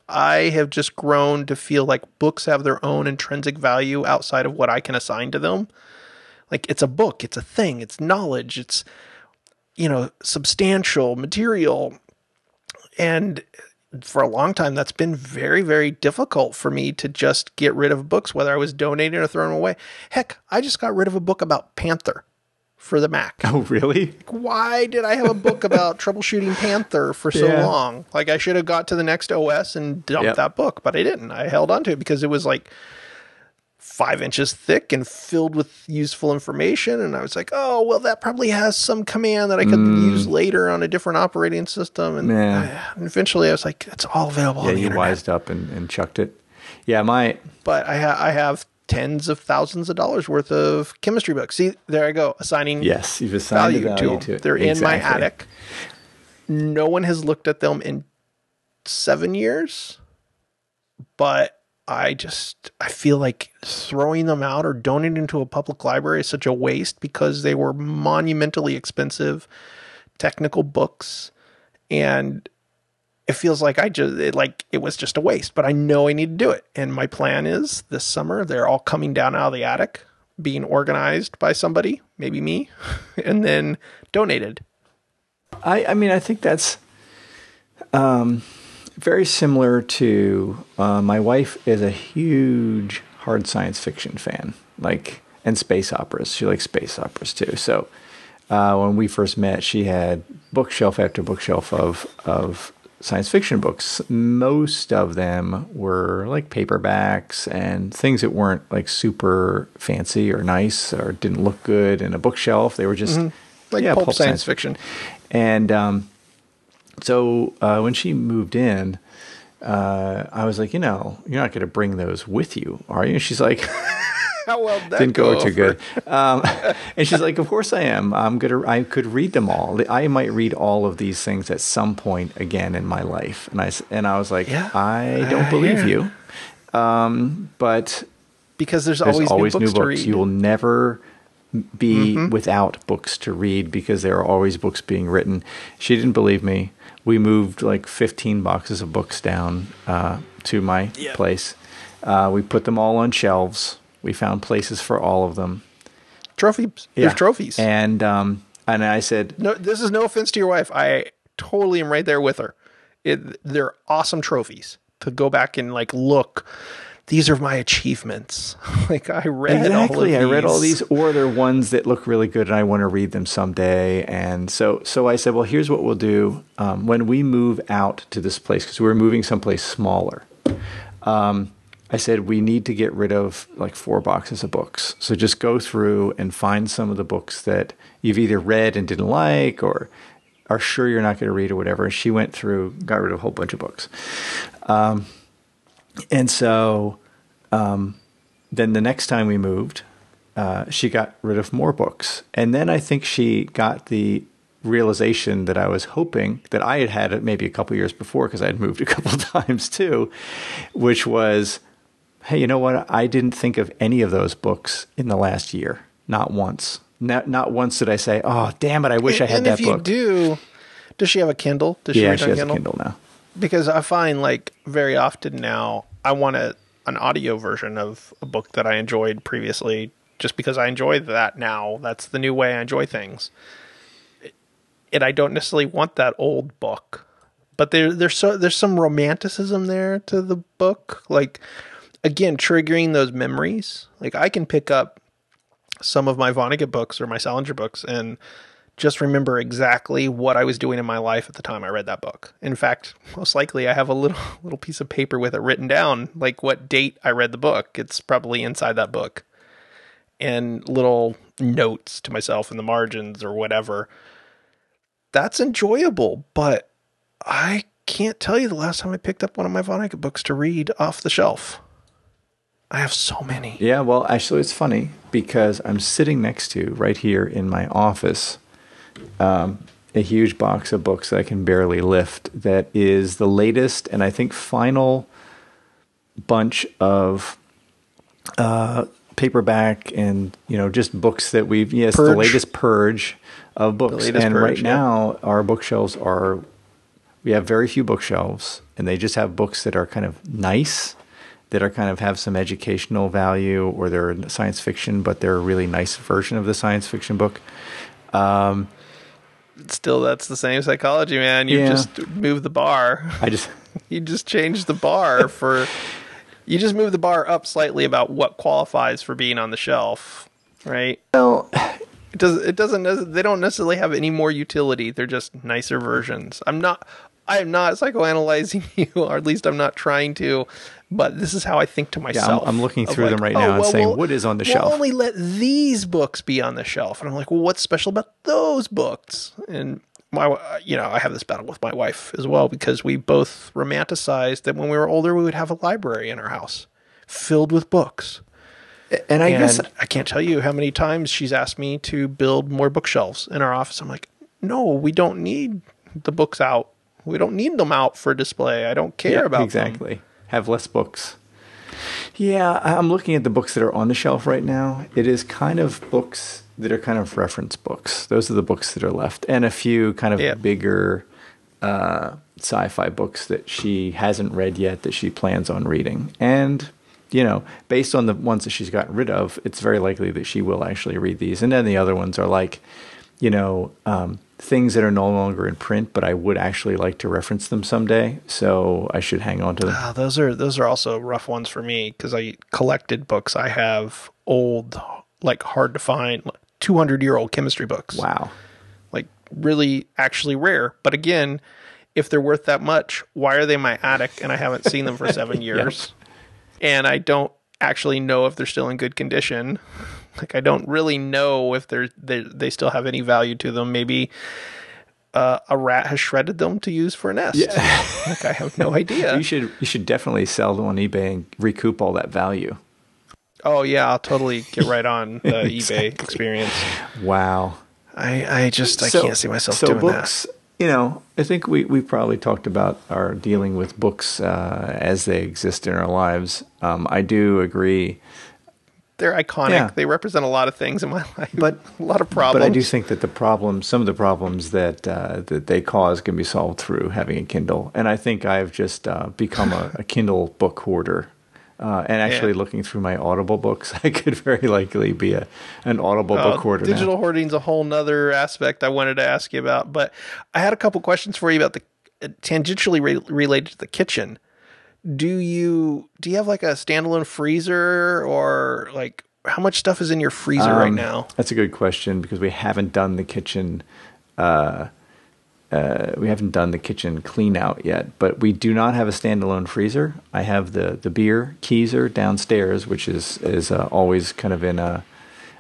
I have just grown to feel like books have their own intrinsic value outside of what I can assign to them. Like it's a book, it's a thing, it's knowledge, it's you know substantial material, and for a long time that's been very very difficult for me to just get rid of books whether i was donating or throwing away. Heck i just got rid of a book about panther for the mac Oh, really? why did i have a book about troubleshooting panther for so Yeah. long like i should have got to the next os and dumped Yep. that book but i didn't i held on to it because it was like five inches thick and filled with useful information and i was like oh well that probably has some command that i could use later on a different operating system and, Mm. Yeah. and eventually i was like it's all available Yeah, on the you internet wised up and, and chucked it. Yeah, my but I, ha- I have tens of thousands of dollars worth of chemistry books. See, there I go, assigning yes, you've assigned value, value to them. to it. They're in my attic. No one has looked at them in seven years, but I just I feel like throwing them out or donating to a public library is such a waste because they were monumentally expensive technical books and it feels like I just it, like it was just a waste, but I know I need to do it. And my plan is this summer they're all coming down out of the attic, being organized by somebody, maybe me, and then donated. I, I mean, I think that's um, very similar to uh, my wife is a huge hard science fiction fan, like and space operas. She likes space operas too. So uh, when we first met, she had bookshelf after bookshelf of of science fiction books. Most of them were like paperbacks and things that weren't like super fancy or nice or didn't look good in a bookshelf. They were just Mm-hmm. like yeah, pulp, science fiction. and um, so uh, when she moved in, uh, I was like, you know, you're not going to bring those with you, are you? And she's like, How well did that didn't go, go too good. Um, and she's like, of course I am. I'm gonna. I could read them all. I might read all of these things at some point again in my life. And I and I was like, Yeah. I don't Uh, believe yeah. you. Um, but Because there's, there's always, always, new books, new to books. read. You will never be Mm-hmm. without books to read because there are always books being written. She didn't believe me. We moved like 15 boxes of books down uh, to my Yeah. place. Uh, we put them all on shelves. We found places for all of them. trophies. There's trophies. And um, and I said, no, this is no offense to your wife. I totally am right there with her. It, they're awesome trophies to go back and like look. These are my achievements. like I read exactly. I read all these. these, or they're ones that look really good, and I want to read them someday. And so, so I said, well, here's what we'll do um, when we move out to this place because we're moving someplace smaller. Um, I said we need to get rid of like four boxes of books. So just go through and find some of the books that you've either read and didn't like, or are sure you're not going to read, or whatever. And she went through, got rid of a whole bunch of books. Um, and so um, then the next time we moved, uh, she got rid of more books. And then I think she got the realization that I was hoping that I had had it maybe a couple years before because I had moved a couple times too, which was, hey, you know what? I didn't think of any of those books in the last year, not once. Not, not once did I say, oh, damn it, I wish I had and that if book. you do, does she have a Kindle? Does she yeah, read she on has Kindle? a Kindle now. because I find like very often now I want a an audio version of a book that I enjoyed previously just because I enjoy that now. That's the new way I enjoy things. And I don't necessarily want that old book. But there there's so there's some romanticism there to the book. Like again, triggering those memories. Like I can pick up some of my Vonnegut books or my Salinger books and just remember exactly what I was doing in my life at the time I read that book. In fact, most likely I have a little little piece of paper with it written down, like what date I read the book. It's probably inside that book. And little notes to myself in the margins or whatever. That's enjoyable, but I can't tell you the last time I picked up one of my Vonnegut books to read off the shelf. I have so many. Yeah, well, actually, it's funny because I'm sitting next to right here in my office um, a huge box of books that I can barely lift. That is the latest and I think final bunch of uh, paperback and you know just books that we've yes the latest purge of books. and purge, right yeah. now our bookshelves are we have very few bookshelves and they just have books that are kind of nice that are kind of have some educational value or they're science fiction but they're a really nice version of the science fiction book um, Still, that's the same psychology, man. You Yeah. just move the bar. i just You just change the bar for. You just move the bar up slightly about what qualifies for being on the shelf, right? well It does. It doesn't. They don't necessarily have any more utility. They're just nicer versions. I'm not. I am not psychoanalyzing you, or at least I'm not trying to. But this is how I think to myself. I'm looking of through them right now oh, and saying, what is on the we'll shelf? only let these books be on the shelf, and I'm like, well, what's special about those books? And my, uh, you know, I have this battle with my wife as well because we both romanticized that when we were older, we would have a library in our house filled with books. and i And guess I can't tell you how many times she's asked me to build more bookshelves in our office. I'm like, no, we don't need the books out. We don't need them out for display. I don't care Yeah, about them. Have less books. Yeah i'm looking at the books that are on the shelf right now. It is kind of books that are kind of reference books. Those are the books that are left and a few kind of Yeah. bigger uh, sci-fi books that she hasn't read yet that she plans on reading. And you know based on the ones that she's gotten rid of it's very likely that she will actually read these. And then the other ones are like you know um, things that are no longer in print, but I would actually like to reference them someday. So I should hang on to them. Ah, those are those are also rough ones for me because I collected books. I have old, like hard to find, two hundred year old chemistry books. Wow. like really actually rare. But again, if they're worth that much, why are they in my attic and I haven't seen them for seven years? And I don't actually know if they're still in good condition. Like I don't really know if they're they they still have any value to them. Maybe uh, a rat has shredded them to use for a nest. like I have no idea. You should you should definitely sell them on eBay and recoup all that value. Oh yeah, I'll totally get right on the eBay experience. Wow. I I just I So- can't see myself so doing books, You know, I think we we probably talked about our dealing with books uh, as they exist in our lives. Um, I do agree, They're iconic. Yeah. They represent a lot of things in my life. But- a lot of problems. but I do think that the problems, some of the problems that uh, that they cause, can be solved through having a Kindle. And I think I've just uh, become a, a Kindle book hoarder. Uh, and actually, Yeah. looking through my Audible books, I could very likely be a an Audible Uh, book hoarder. now. digital hoarding's a whole nother aspect I wanted to ask you about. But I had a couple questions for you about the uh, tangentially re- related to the kitchen. Do you do you have like a standalone freezer or like how much stuff is in your freezer right Um, now? That's a good question because we haven't done the kitchen. Uh, uh, we haven't done the kitchen clean out yet, but we do not have a standalone freezer. I have the the beer keezer downstairs, which is is uh, always kind of in a.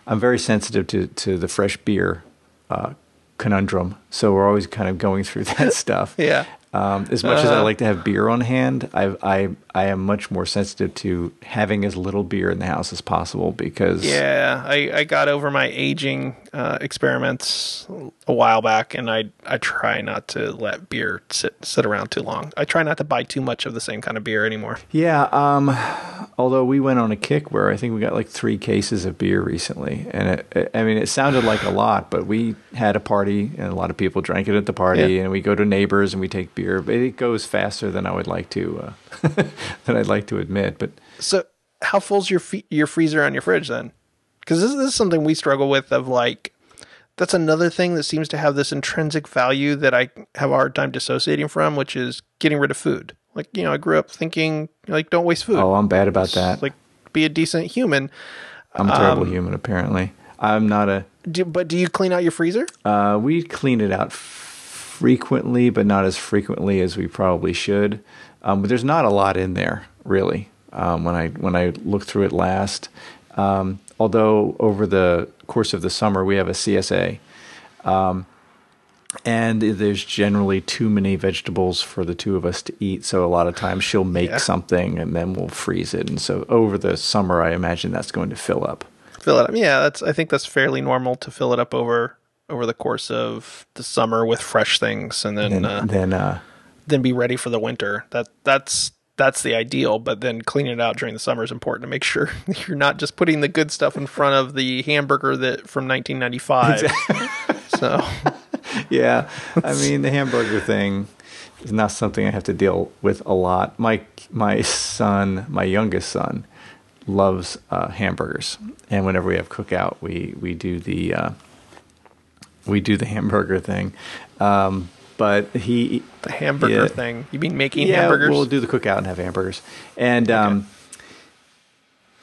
I'm very sensitive to to the fresh beer uh, conundrum, so we're always kind of going through that stuff. Yeah. Um, as much as I Uh-huh. like to have beer on hand, I, I I am much more sensitive to having as little beer in the house as possible because Yeah, I, I got over my aging uh, experiments a while back, and I I try not to let beer sit sit around too long. I try not to buy too much of the same kind of beer anymore. Yeah, um, although we went on a kick where I think we got like three cases of beer recently, and it, it- I mean, it sounded like a lot, but we had a party and a lot of people drank it at the party, Yeah. and we go to neighbors and we take beer, but it goes faster than I would like to, uh, than I'd like to admit. But So, how full's your your freezer on your fridge then? Because this, this is something we struggle with. Of like, that's another thing that seems to have this intrinsic value that I have a hard time dissociating from, which is getting rid of food. Like, you know, I grew up thinking like, don't waste food. oh, I'm bad about that. Like, be a decent human. I'm a terrible um, human, apparently. I'm not a. Do, but do you clean out your freezer? Uh, we clean it out frequently, but not as frequently as we probably should. Um, but there's not a lot in there, really. Um, when I when I looked through it last, um, although over the course of the summer we have a CSA, um, and there's generally too many vegetables for the two of us to eat. So a lot of times she'll make Yeah. something and then we'll freeze it. And so over the summer, I imagine that's going to fill up. fill it up. Yeah, that's I think that's fairly normal to fill it up over over the course of the summer with fresh things, and then And uh, then uh, then be ready for the winter. That that's that's the ideal. But then cleaning it out during the summer is important to make sure you're not just putting the good stuff in front of the hamburger that from 1995. so Yeah, I mean the hamburger thing is not something I have to deal with a lot. My my son, my youngest son, loves uh, hamburgers, and whenever we have cookout, we we do the uh, we do the hamburger thing. Um, but he the hamburger Yeah. thing. You mean making yeah, hamburgers? we'll do the cookout and have hamburgers, and um,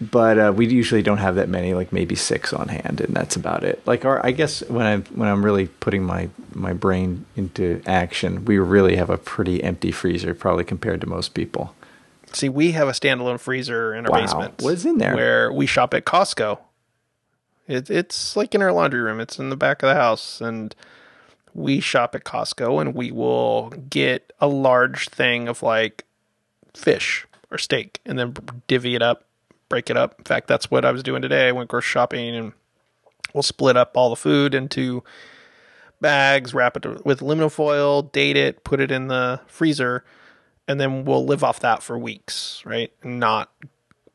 but uh, we usually don't have that many, like maybe six on hand, and that's about it. Like our, I guess when I when I'm really putting my my brain into action, we really have a pretty empty freezer, probably compared to most people. See, we have a standalone freezer in our Wow. basement. What is in there? Where we shop at Costco. It, it's like in our laundry room. It's in the back of the house, and we shop at Costco, and we will get a large thing of like fish or steak, and then divvy it up, break it up. In fact, that's what I was doing today. I went grocery shopping, and we'll split up all the food into bags, wrap it with aluminum foil, date it, put it in the freezer, and then we'll live off that for weeks, right? Not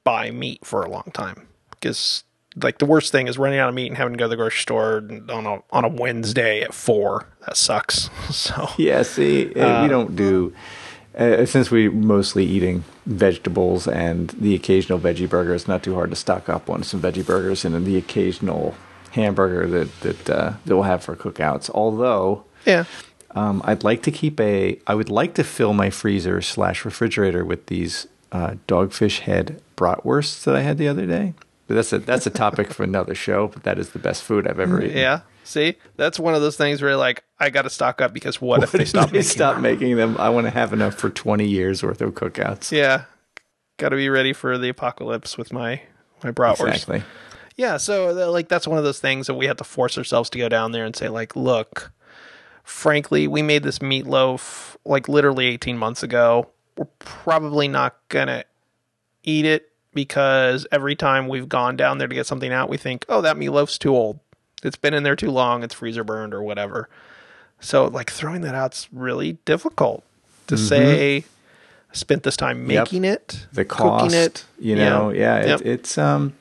buy meat for a long time because like the worst thing is running out of meat and having to go to the grocery store on a on a Wednesday at four. That sucks. So Yeah, see, uh, we don't do uh, since we're mostly eating vegetables and the occasional veggie burger. It's not too hard to stock up on some veggie burgers and the occasional hamburger that that uh, that we'll have for cookouts. Although Yeah. Um, I'd like to keep a. I would like to fill my freezer slash refrigerator with these uh, dogfish head bratwursts that I had the other day. But that's a that's a topic for another show. But that is the best food I've ever eaten. Yeah. See, that's one of those things where like I got to stock up because what, if they stop they making stop them? making them? I want to have enough for twenty years worth of cookouts. Yeah. Got to be ready for the apocalypse with my my bratwurst. Exactly. Yeah, so like that's one of those things that we have to force ourselves to go down there and say like, look, frankly, we made this meatloaf like literally 18 months ago. We're probably not going to eat it because every time we've gone down there to get something out, we think, "Oh, that meatloaf's too old. It's been in there too long, it's freezer burned or whatever." So like throwing that out's really difficult to say I spent this time Mm-hmm. Yep. making it, The cost, cooking it, you know, yeah, it, Yep it's um,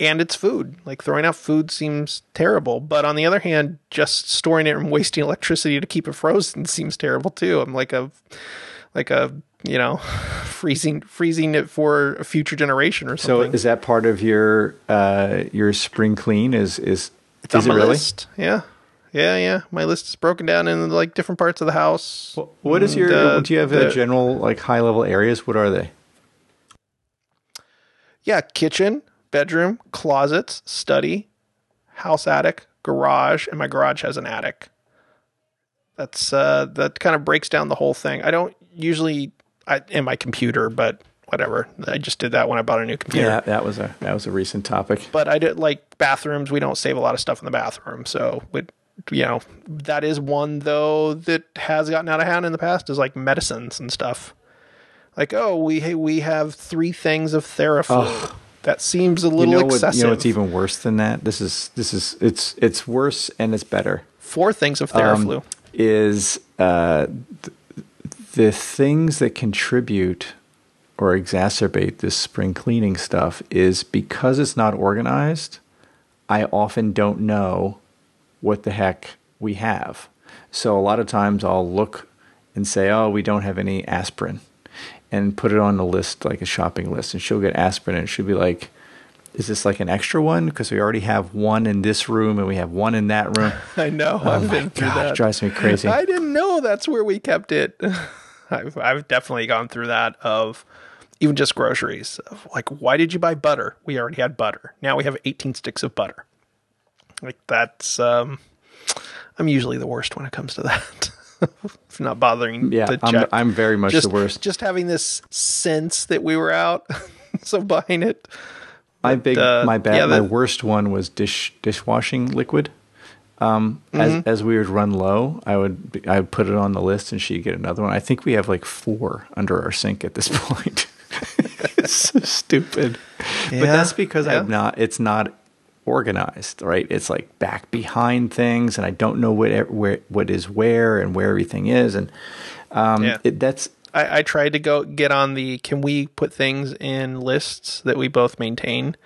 and it's food. Like throwing out food seems terrible, but on the other hand, just storing it and wasting electricity to keep it frozen seems terrible too. I'm like a like a you know freezing freezing it for a future generation or something. so is that part of your uh your spring clean? Is is it's is on it my really? list. Yeah. Yeah, yeah. My list is broken down into like different parts of the house. Wh- What is your? Uh, do you have the- a general like high level areas? What are they? Yeah, kitchen, bedroom, closets, study, house attic, garage, and my garage has an attic. That's uh that kind of breaks down the whole thing. I don't usually I in my computer, but whatever. I just did that when I bought a new computer. Yeah, that was a that was a recent topic. But I did like bathrooms, we don't save a lot of stuff in the bathroom. So we you know, that is one though that has gotten out of hand in the past is like medicines and stuff. Like, oh, we we have three things of Theraflu. That seems a You little know what? excessive. You know what's even worse than that? This is this is it's it's worse and it's better. Four things of Um, is uh, the things that contribute or exacerbate this spring cleaning stuff is because it's not organized. I often don't know what the heck we have. So a lot of times I'll look and say, "Oh, we don't have any aspirin," and put it on the list like a shopping list, and she'll get aspirin, and she'll be like. Is this like an extra one? Because we already have one in this room and we have one in that room. I know. Oh I've my been through God, that. it drives me crazy. I didn't know that's where we kept it. I've, I've definitely gone through that of even just groceries. Of like, why did you buy butter? We already had butter. Now we have 18 sticks of butter. Like that's, um, I'm usually the worst when it comes to that. If not bothering Yeah, I'm. I'm very much just, the worst. Just having this sense that we were out, so buying it. My big, uh, my bad, yeah, my worst one was dish dishwashing liquid. Um, as Mm-hmm. as we would run low, I would I would put it on the list, and she'd get another one. I think we have like four under our sink at this point. it's so stupid, but that's because yeah. I'm not. It's not organized, right? It's like back behind things, and I don't know what where what is where and where everything is, and um, Yeah. it, that's I, I tried to go get on the can we put things in lists that we both maintain.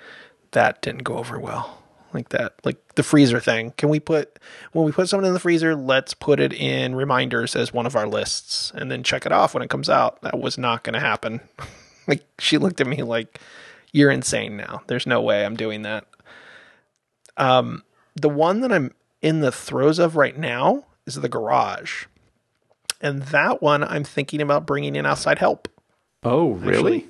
That didn't go over well. Like that, like the freezer thing. Can we put when we put something in the freezer, let's put it in reminders as one of our lists and then check it off when it comes out. That was not going to happen. like she looked at me like you're insane now. There's no way I'm doing that. Um the one that I'm in the throes of right now is the garage. And that one I'm thinking about bringing in outside help. oh really. actually.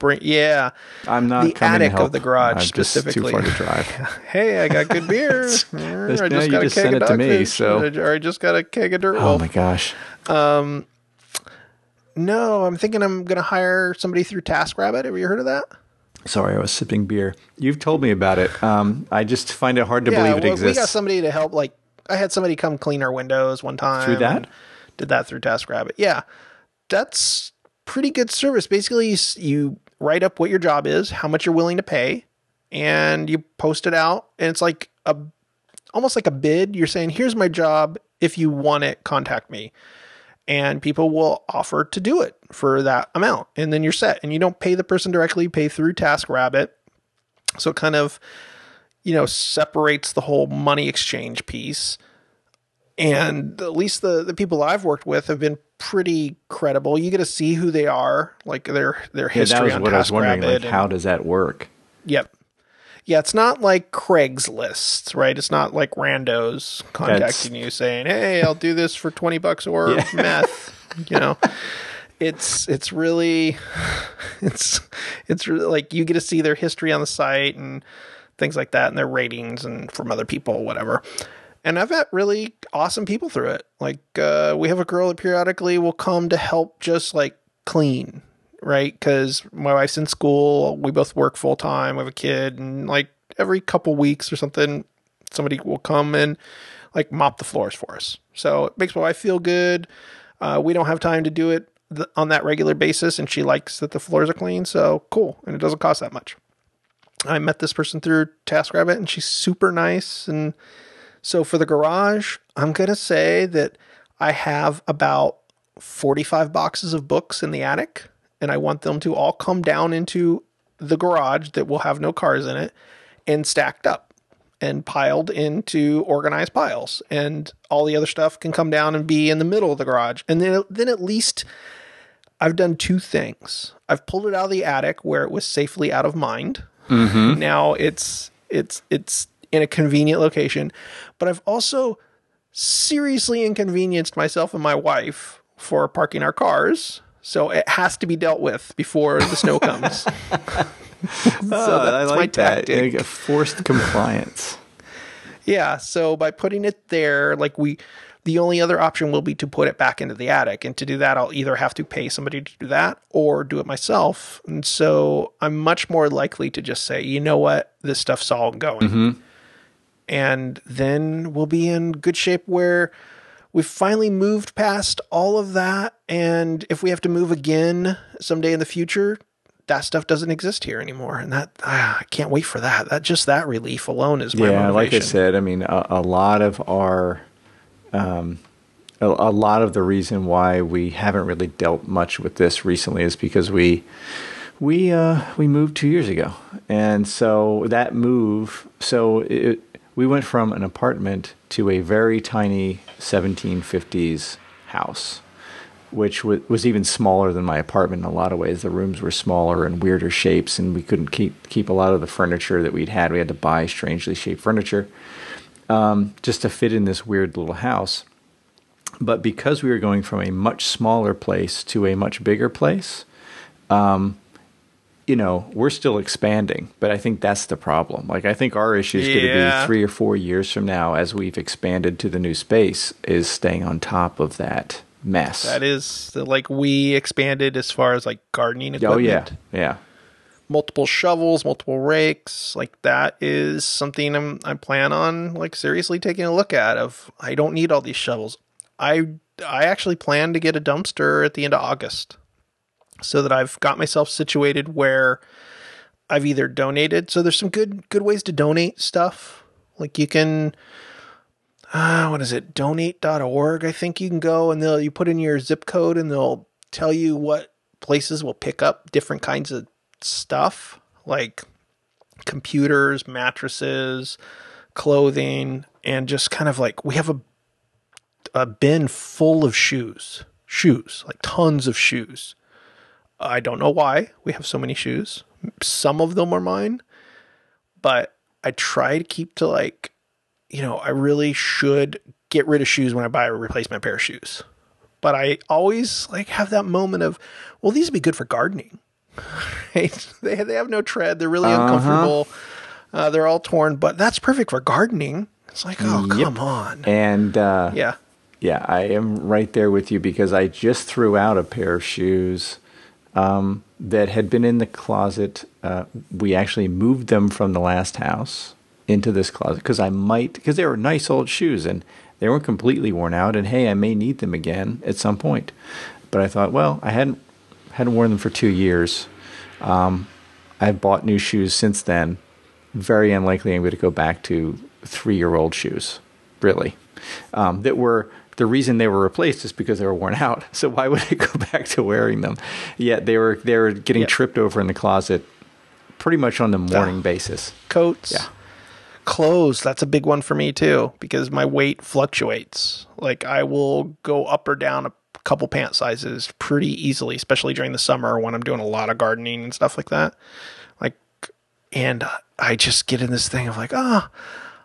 Bring yeah. I'm not The coming attic to of the garage I'm just specifically. too far to drive. Hey, I got good beer. I just got a just keg sent of it to me, so- or I just got a keg of dirt Oh wolf. my gosh. Um, No, I'm thinking I'm gonna hire somebody through TaskRabbit. Have you heard of that? Sorry, I was sipping beer. You've told me about it. Um, I just find it hard to believe it well, exists. we got somebody to help. Like I had somebody come clean our windows one time. Through that? Did that through TaskRabbit. Yeah, that's pretty good service. Basically, you write up what your job is, how much you're willing to pay, and you post it out. And it's like a almost like a bid. You're saying, "Here's my job. If you want it, contact me." And people will offer to do it for that amount, and then you're set. And you don't pay the person directly; you pay through TaskRabbit. So it kind of you know separates the whole money exchange piece and at least the the people I've worked with have been pretty credible. You get to see who they are, like their their yeah, history that was on what I was wondering. Like, TaskRabbit. how does that work? Yep. Yeah, it's not like Craigslist, right? It's not like randos contacting you saying, "Hey, I'll do this for twenty bucks or Yeah. meth." You know, it's it's really it's it's really like you get to see their history on the site and things like that, and their ratings and from other people, whatever. And I've met really awesome people through it. Like uh, we have a girl that periodically will come to help just like clean, right? Because my wife's in school. We both work full time. We have a kid, and like every couple weeks or something, somebody will come and like mop the floors for us. So it makes my wife feel good. Uh, we don't have time to do it th- on that regular basis, and she likes that the floors are clean. So cool, and it doesn't cost that much. I met this person through TaskRabbit, and she's super nice. And so for the garage, I'm gonna say that I have about 45 boxes of books in the attic, and I want them to all come down into the garage that will have no cars in it and stacked up and piled into organized piles. And all the other stuff can come down and be in the middle of the garage. And then, then at least I've done two things. I've pulled it out of the attic where it was safely out of mind. Mm-hmm. Now it's it's it's in a convenient location, but I've also seriously inconvenienced myself and my wife for parking our cars. So it has to be dealt with before the snow comes. Oh, I that's my like that. tactic. Like, forced compliance. Yeah, so by putting it there, like we the only other option will be to put it back into the attic. And to do that, I'll either have to pay somebody to do that or do it myself. And so I'm much more likely to just say, you know what, this stuff's all going. Mm-hmm. And then we'll be in good shape where we've finally moved past all of that. And if we have to move again someday in the future, that stuff doesn't exist here anymore. And that, ah, I can't wait for that. That just that relief alone is my yeah, like I said, I mean, a, a lot of our, um, a, a lot of the reason why we haven't really dealt much with this recently is because we, we, uh, we moved two years ago, and so that move, so it, we went from an apartment to a very tiny 1750s house which wa- was even smaller than my apartment in a lot of ways. The rooms were smaller and weirder shapes, and we couldn't keep keep a lot of the furniture that we'd had. We had to buy strangely shaped furniture um, just to fit in this weird little house. But because we were going from a much smaller place to a much bigger place, um, you know, we're still expanding. But I think that's the problem. Like, I think our issue is going to be three or four years from now, as we've expanded to the new space, is staying on top of that mess. That is like we expanded as far as like gardening equipment. Oh yeah, yeah. Multiple shovels, multiple rakes, like that is something I'm I plan on like seriously taking a look at of I don't need all these shovels. I I actually plan to get a dumpster at the end of August. So that I've got myself situated where I've either donated so there's some good good ways to donate stuff. Like you can uh, what is it? Donate.org. I think you can go and they'll you put in your zip code and they'll tell you what places will pick up different kinds of stuff like computers, mattresses, clothing, and just kind of like we have a a bin full of shoes. Shoes, like tons of shoes. I don't know why we have so many shoes. Some of them are mine, but I try to keep to like you know, I really should get rid of shoes when I buy a replacement pair of shoes. But I always like have that moment of, well, these would be good for gardening. right? They they have no tread. They're really uncomfortable. Uh, they're all torn, but that's perfect for gardening. It's like, oh, Yep. come on. And uh, Yeah. Yeah, I am right there with you because I just threw out a pair of shoes um, that had been in the closet. Uh, we actually moved them from the last house into this closet because I might, because they were nice old shoes and they weren't completely worn out. And hey, I may need them again at some point. But I thought, well, I hadn't hadn't worn them for two years. Um, I've bought new shoes since then. Very unlikely I'm going to go back to three year old shoes, really. Um, that were the reason they were replaced is because they were worn out. So why would I go back to wearing them? Yet they were they were getting Yeah. tripped over in the closet pretty much on the morning basis. Coats. Yeah. Clothes. That's a big one for me too because my weight fluctuates. Like I will go up or down a couple pant sizes pretty easily, especially during the summer when I'm doing a lot of gardening and stuff like that. Like and I just get in this thing of like, ah, oh,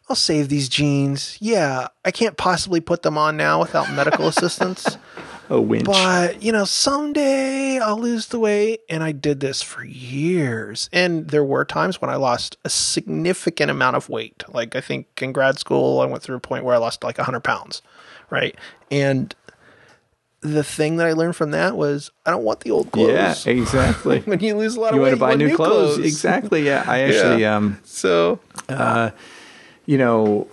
I'll save these jeans. Yeah, I can't possibly put them on now without medical assistance. A winch. But, you know, someday I'll lose the weight. And I did this for years. And there were times when I lost a significant amount of weight. Like, I think in grad school, I went through a point where I lost like 100 pounds. Right. And the thing that I learned from that was I don't want the old clothes. Yeah, exactly. when you lose a lot you of weight, you want to buy you new, clothes. clothes. Exactly. Yeah, I actually Yeah. um So, you know,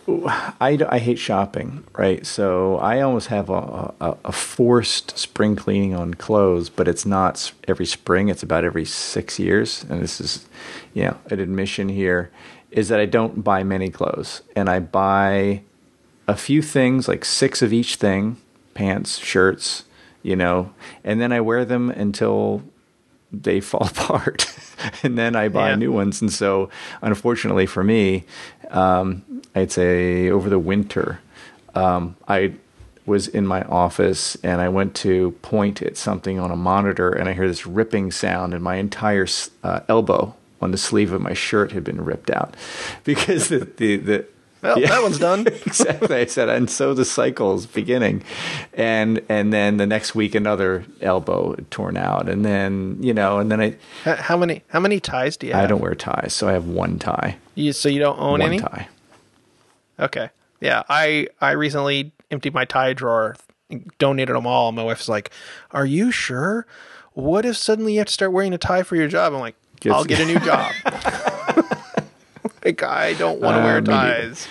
I, I hate shopping, right? So I almost have a, a, a forced spring cleaning on clothes, but it's not every spring. It's about every six years. And this is, you know, an admission here is that I don't buy many clothes. And I buy a few things, like six of each thing pants, shirts, you know, and then I wear them until they fall apart and then I buy Yeah. new ones. And so, unfortunately for me, um, I'd say over the winter, um, I was in my office and I went to point at something on a monitor and I hear this ripping sound and my entire uh, elbow on the sleeve of my shirt had been ripped out because the, the, the well, Yeah. that one's done. exactly. I said, and so the cycle's beginning, and and then the next week another elbow torn out, and then you know, and then I. How many how many ties do you have? I don't wear ties, so I have one tie, You, so you don't own one any? tie. Okay. Yeah, I I recently emptied my tie drawer, donated them all. My wife's like, "Are you sure? What if suddenly you have to start wearing a tie for your job?" I'm like, "I'll get a new job." Like I don't want to Uh, wear neither. ties.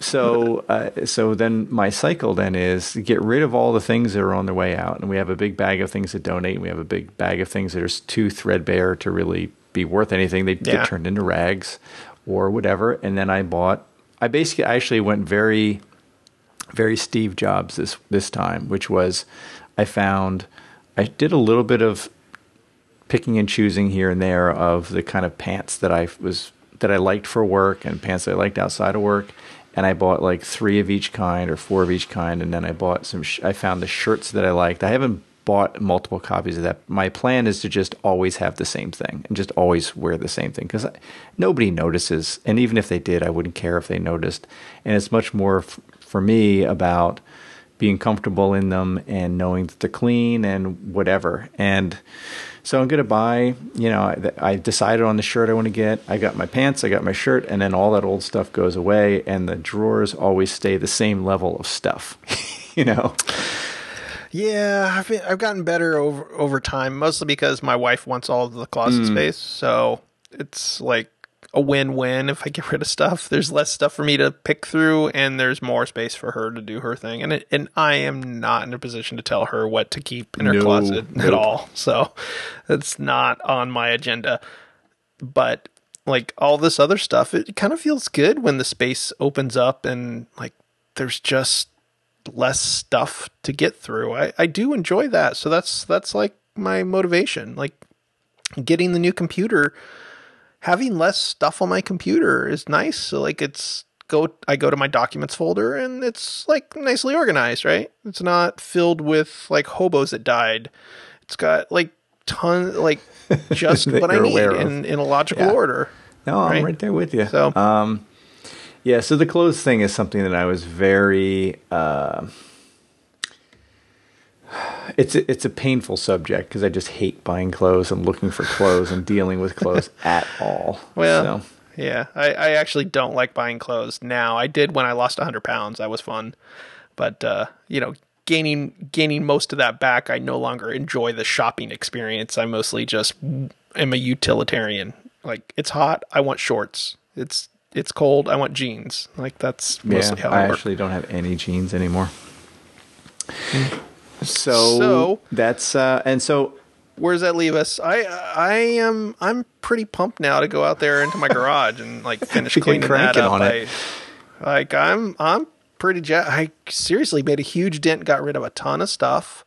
So uh, so then my cycle then is get rid of all the things that are on their way out, and we have a big bag of things to donate. And we have a big bag of things that are too threadbare to really be worth anything. They Yeah. get turned into rags or whatever. And then I bought. I basically I actually went very very Steve Jobs this this time, which was I found I did a little bit of picking and choosing here and there of the kind of pants that I was that I liked for work and pants that I liked outside of work. And I bought like three of each kind or four of each kind, and then I bought some. Sh- I found the shirts that I liked. I haven't bought multiple copies of that. My plan is to just always have the same thing and just always wear the same thing because nobody notices. And even if they did, I wouldn't care if they noticed. And it's much more f- for me about being comfortable in them and knowing that they're clean and whatever. And so I'm going to buy, you know, I, I decided on the shirt I want to get. I got my pants, I got my shirt, and then all that old stuff goes away, and the drawers always stay the same level of stuff, you know? Yeah, I've been, I've gotten better over over time, mostly because my wife wants all of the closet Mm. space. So it's like a win-win if I get rid of stuff. There's less stuff for me to pick through, and there's more space for her to do her thing. And it, and I am not in a position to tell her what to keep in her No, closet at all. So it's not on my agenda. But like all this other stuff, it kind of feels good when the space opens up and like there's just less stuff to get through. I, I do enjoy that. So that's that's like my motivation. Like getting the new computer, having less stuff on my computer is nice. So like it's go I go to my documents folder and it's like nicely organized, right? It's not filled with like hobos that died. It's got like ton like just what I need in, in a logical Yeah. order. No, I'm Right. right there with you. So- um, yeah, so the clothes thing is something that I was very. Uh, it's a, it's a painful subject because I just hate buying clothes and looking for clothes and dealing with clothes at all. Well, so, yeah, I, I actually don't like buying clothes now. I did when I lost 100 pounds. That was fun. But, uh, you know, gaining gaining most of that back, I no longer enjoy the shopping experience. I mostly just am a utilitarian. Like, it's hot, I want shorts. It's it's cold, I want jeans. Like, that's yeah, how I I actually don't have any jeans anymore. So, So- that's uh, and so Where does that leave us? I I am I'm pretty pumped now to go out there into my garage and like finish cleaning that up. on it. I, like I'm I'm pretty ja- I seriously made a huge dent, got rid of a ton of stuff,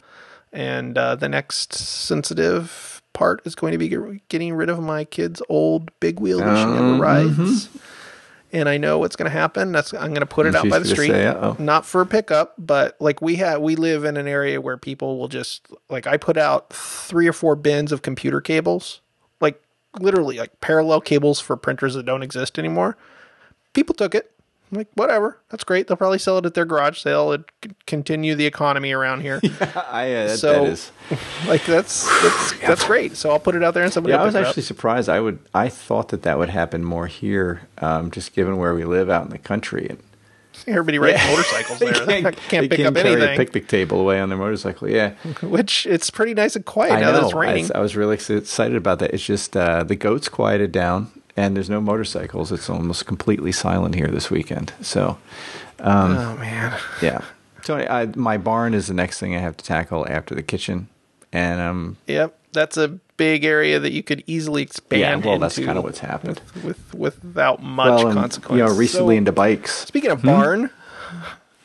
and uh, the next sensitive part is going to be get- getting rid of my kid's old big wheel that she Uh, never rides. And I know what's going to happen. That's I'm going to put it out by the street, say, not for pickup, but like we have, we live in an area where people will just like I put out three or four bins of computer cables, like literally like parallel cables for printers that don't exist anymore. People took it. I'm like whatever, that's great. They'll probably sell it at their garage sale and c- continue the economy around here. I, uh, that, So- that is. like that's that's, that's great. So I'll put it out there and somebody. Yeah, I was actually surprised. I would. I thought that that would happen more here, um, just given where we live out in the country. And everybody riding motorcycles there. They Can't, can't they pick up carry anything. a picnic table away on their motorcycle. Yeah, which it's pretty nice and quiet I now that it's raining. I, I was really excited about that. It's just uh, the goats quieted down, and there's no motorcycles. It's almost completely silent here this weekend. So, oh man, yeah. So I, my barn is the next thing I have to tackle after the kitchen, and um, yep, that's a big area that you could easily expand. yeah. Well, that's kind of what's happened. with without much Well, um, consequence. you know, recently So, into bikes. speaking of barn,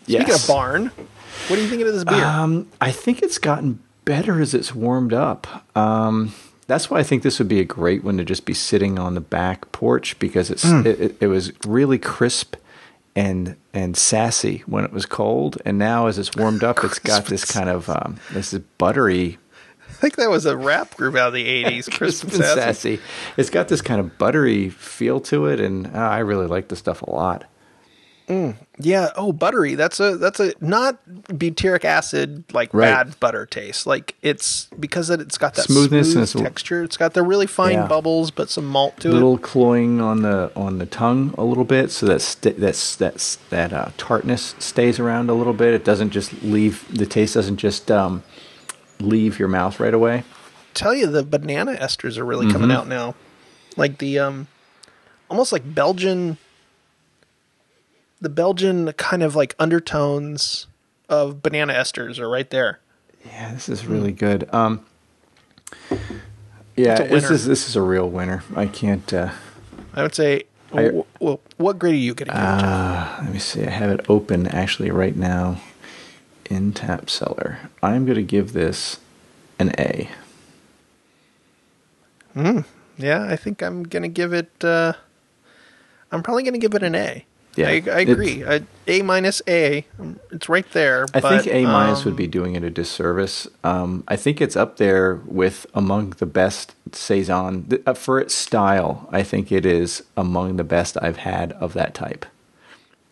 speaking Yes. of barn, what are you thinking of this beer? Um, I think it's gotten better as it's warmed up. Um, that's why I think this would be a great one to just be sitting on the back porch because it's Hmm. it, it, was really crisp and and sassy when it was cold, and now as it's warmed up, it's got this kind of um, this is buttery, I think that was a rap group out of the '80s, crisp Crisp and Sassy. sassy. It's got this kind of buttery feel to it, and uh, I really like the stuff a lot. Yeah. Oh, buttery. That's a that's a not butyric acid like Right. bad butter taste. Like it's because it, it's got that Smoothness smooth and texture. It's got the really fine Yeah. bubbles, but some malt to A it. little cloying on the on the tongue a little bit, so that st- that's that's that uh, tartness stays around a little bit. It doesn't just leave the taste doesn't just um, leave your mouth right away. tell you the banana esters are really coming Mm-hmm. out now. Like the um almost like Belgian the Belgian kind of like undertones of banana esters are right there. Yeah, this is really good. Um, yeah, this is this is a real winner. I can't. Uh, I would say I- well, what grade are you getting? uh, let me see. I have it open actually right now in Tap Cellar. I'm going to give this an A. yeah, I think I'm going to give it uh I'm probably going to give it an A. Yeah, I, I agree. A, a minus A. It's right there. I but, think A minus um, would be doing it a disservice. Um, I think it's up there with among the best saison uh, for its style. I think it is among the best I've had of that type.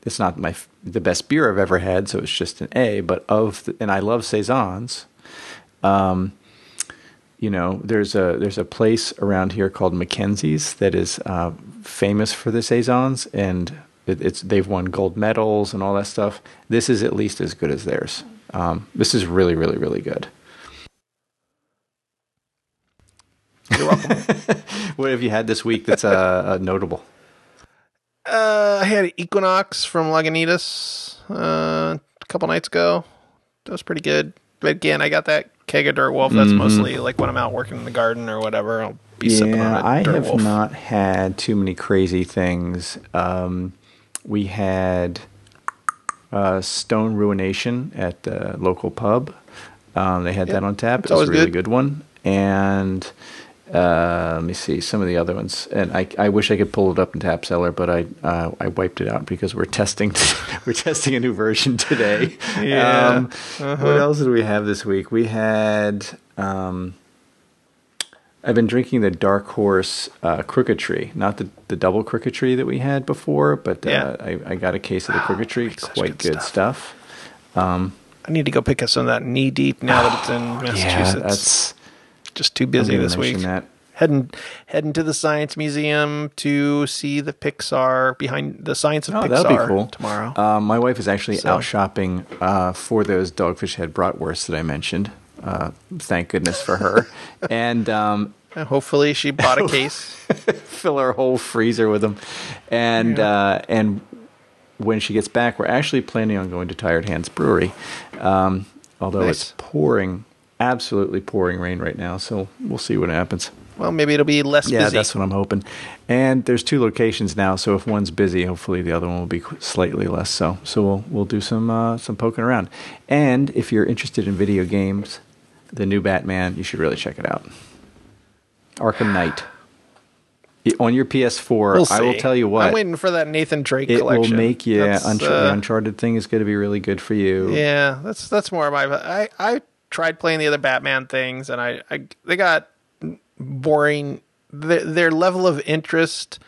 It's not my the best beer I've ever had, so it's just an A. But of the, and I love saisons. Um, you know, there's a there's a place around here called McKenzie's that is uh, famous for the saisons, and it, it's they've won gold medals and all that stuff. This is at least as good as theirs. Um, this is really, really, really good. You're welcome. What have you had this week that's uh, uh, notable? Uh, I had Equinox from Lagunitas uh, a couple nights ago. That was pretty good. But again, I got that keg of Dirt Wolf. That's mostly like when I'm out working in the garden or whatever. I'll be sipping on Yeah, a I have Wolf. not had too many crazy things. Um, we had uh, Stone Ruination at the local pub. Um, they had that on tap. it's It was a really good. good one. And uh, let me see some of the other ones. And I, I wish I could pull it up in Tap Cellar, but I uh, I wiped it out because we're testing we're testing a new version today. Yeah. Um, Uh-huh. What else did we have this week? We had. Um, I've been drinking the Dark Horse uh, Crooked Tree, not the, the double Crooked Tree that we had before, but uh, Yeah. I, I got a case of the Crooked Tree. such Quite good good stuff. I need to go pick up some of that knee deep now that it's in Massachusetts. Yeah, that's just too busy this week. That. Heading heading to the Science Museum to see the Pixar behind the science of Oh, Pixar that'll be cool. tomorrow. Um, my wife is actually So- out shopping uh, for those Dogfish Head bratwursts that I mentioned. Uh, thank goodness for her. and um, Hopefully, she bought a case. fill our whole freezer with them. And uh, and when she gets back, we're actually planning on going to Tired Hands Brewery. Um, although Nice. it's pouring, absolutely pouring rain right now, so we'll see what happens. Well, maybe it'll be less Yeah, busy. that's what I'm hoping. And there's two locations now, so if one's busy, hopefully the other one will be slightly less so. So we'll we'll do some uh, some poking around. And if you're interested in video games, the new Batman, you should really check it out. Arkham Knight. On your PS4, We'll I will tell you what. I'm waiting for that Nathan Drake it collection. will make you Unchar- uh, the Uncharted thing is going to be really good for you. Yeah, that's that's more of my. I I tried playing the other Batman things, and I, I they got boring their, their level of interest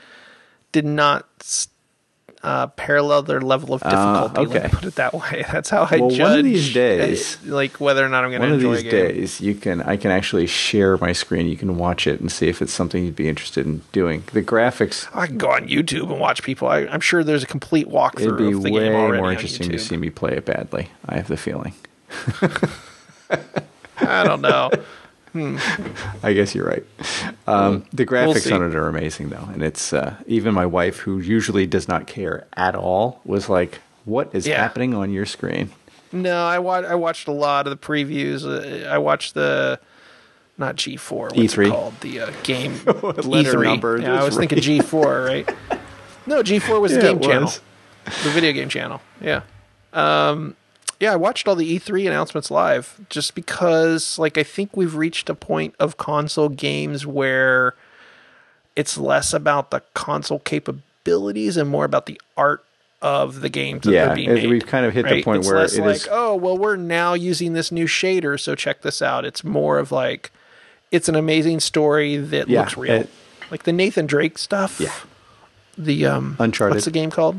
did not uh, parallel their level of difficulty. okay. Let me put it that way. That's how I Well, judge. one of these days- uh, like whether or not I'm going to One of enjoy these days, you can I can actually share my screen. You can watch it and see if it's something you'd be interested in doing. The graphics I can go on YouTube and watch people. I, I'm sure there's a complete walkthrough it'd be of the way game more interesting to see me play it badly. I have the feeling. I don't know. I guess you're right. Um, the graphics see. on it are amazing, though, and it's uh, even my wife, who usually does not care at all, was like, "What is Yeah. happening on your screen?" No, I wa- I watched a lot of the previews. Uh, I watched the not G4. What's E3? it called? The uh, game Letter E3. number, Yeah, I was thinking G4, right? No, G4 was the Yeah, game it channel, the video game channel. Yeah. Um, yeah, I watched all the E3 announcements live just because, like, I think we've reached a point of console games where it's less about the console capabilities and more about the art of the games that Yeah, being made. we've kind of hit the point it's where less it like, is- oh, well, we're now using this new shader, so check this out. It's more of like, it's an amazing story that Yeah, looks real, it- like the Nathan Drake stuff. Yeah. the um, Uncharted. What's the game called?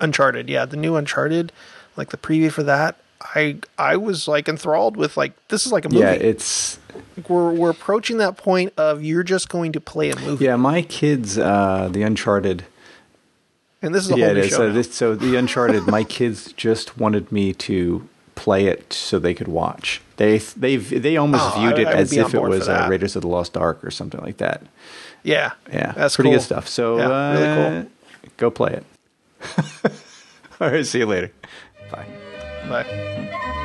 Uncharted. Yeah, the new Uncharted, like the preview for that. I I was like enthralled with like this is like a movie. Yeah, it's Like, we're we're approaching that point of you're just going to play a movie, yeah. My kids, uh, the Uncharted. and this is a Yeah, whole it new is. So, this, so the Uncharted, my kids just wanted me to play it so they could watch. They they they almost Oh, viewed I- it I as if it was uh. Raiders of the Lost Ark or something like that. yeah, Yeah, that's pretty cool. good stuff. So Yeah, uh, really cool. Go play it. All right, see you later. Bye. Bye.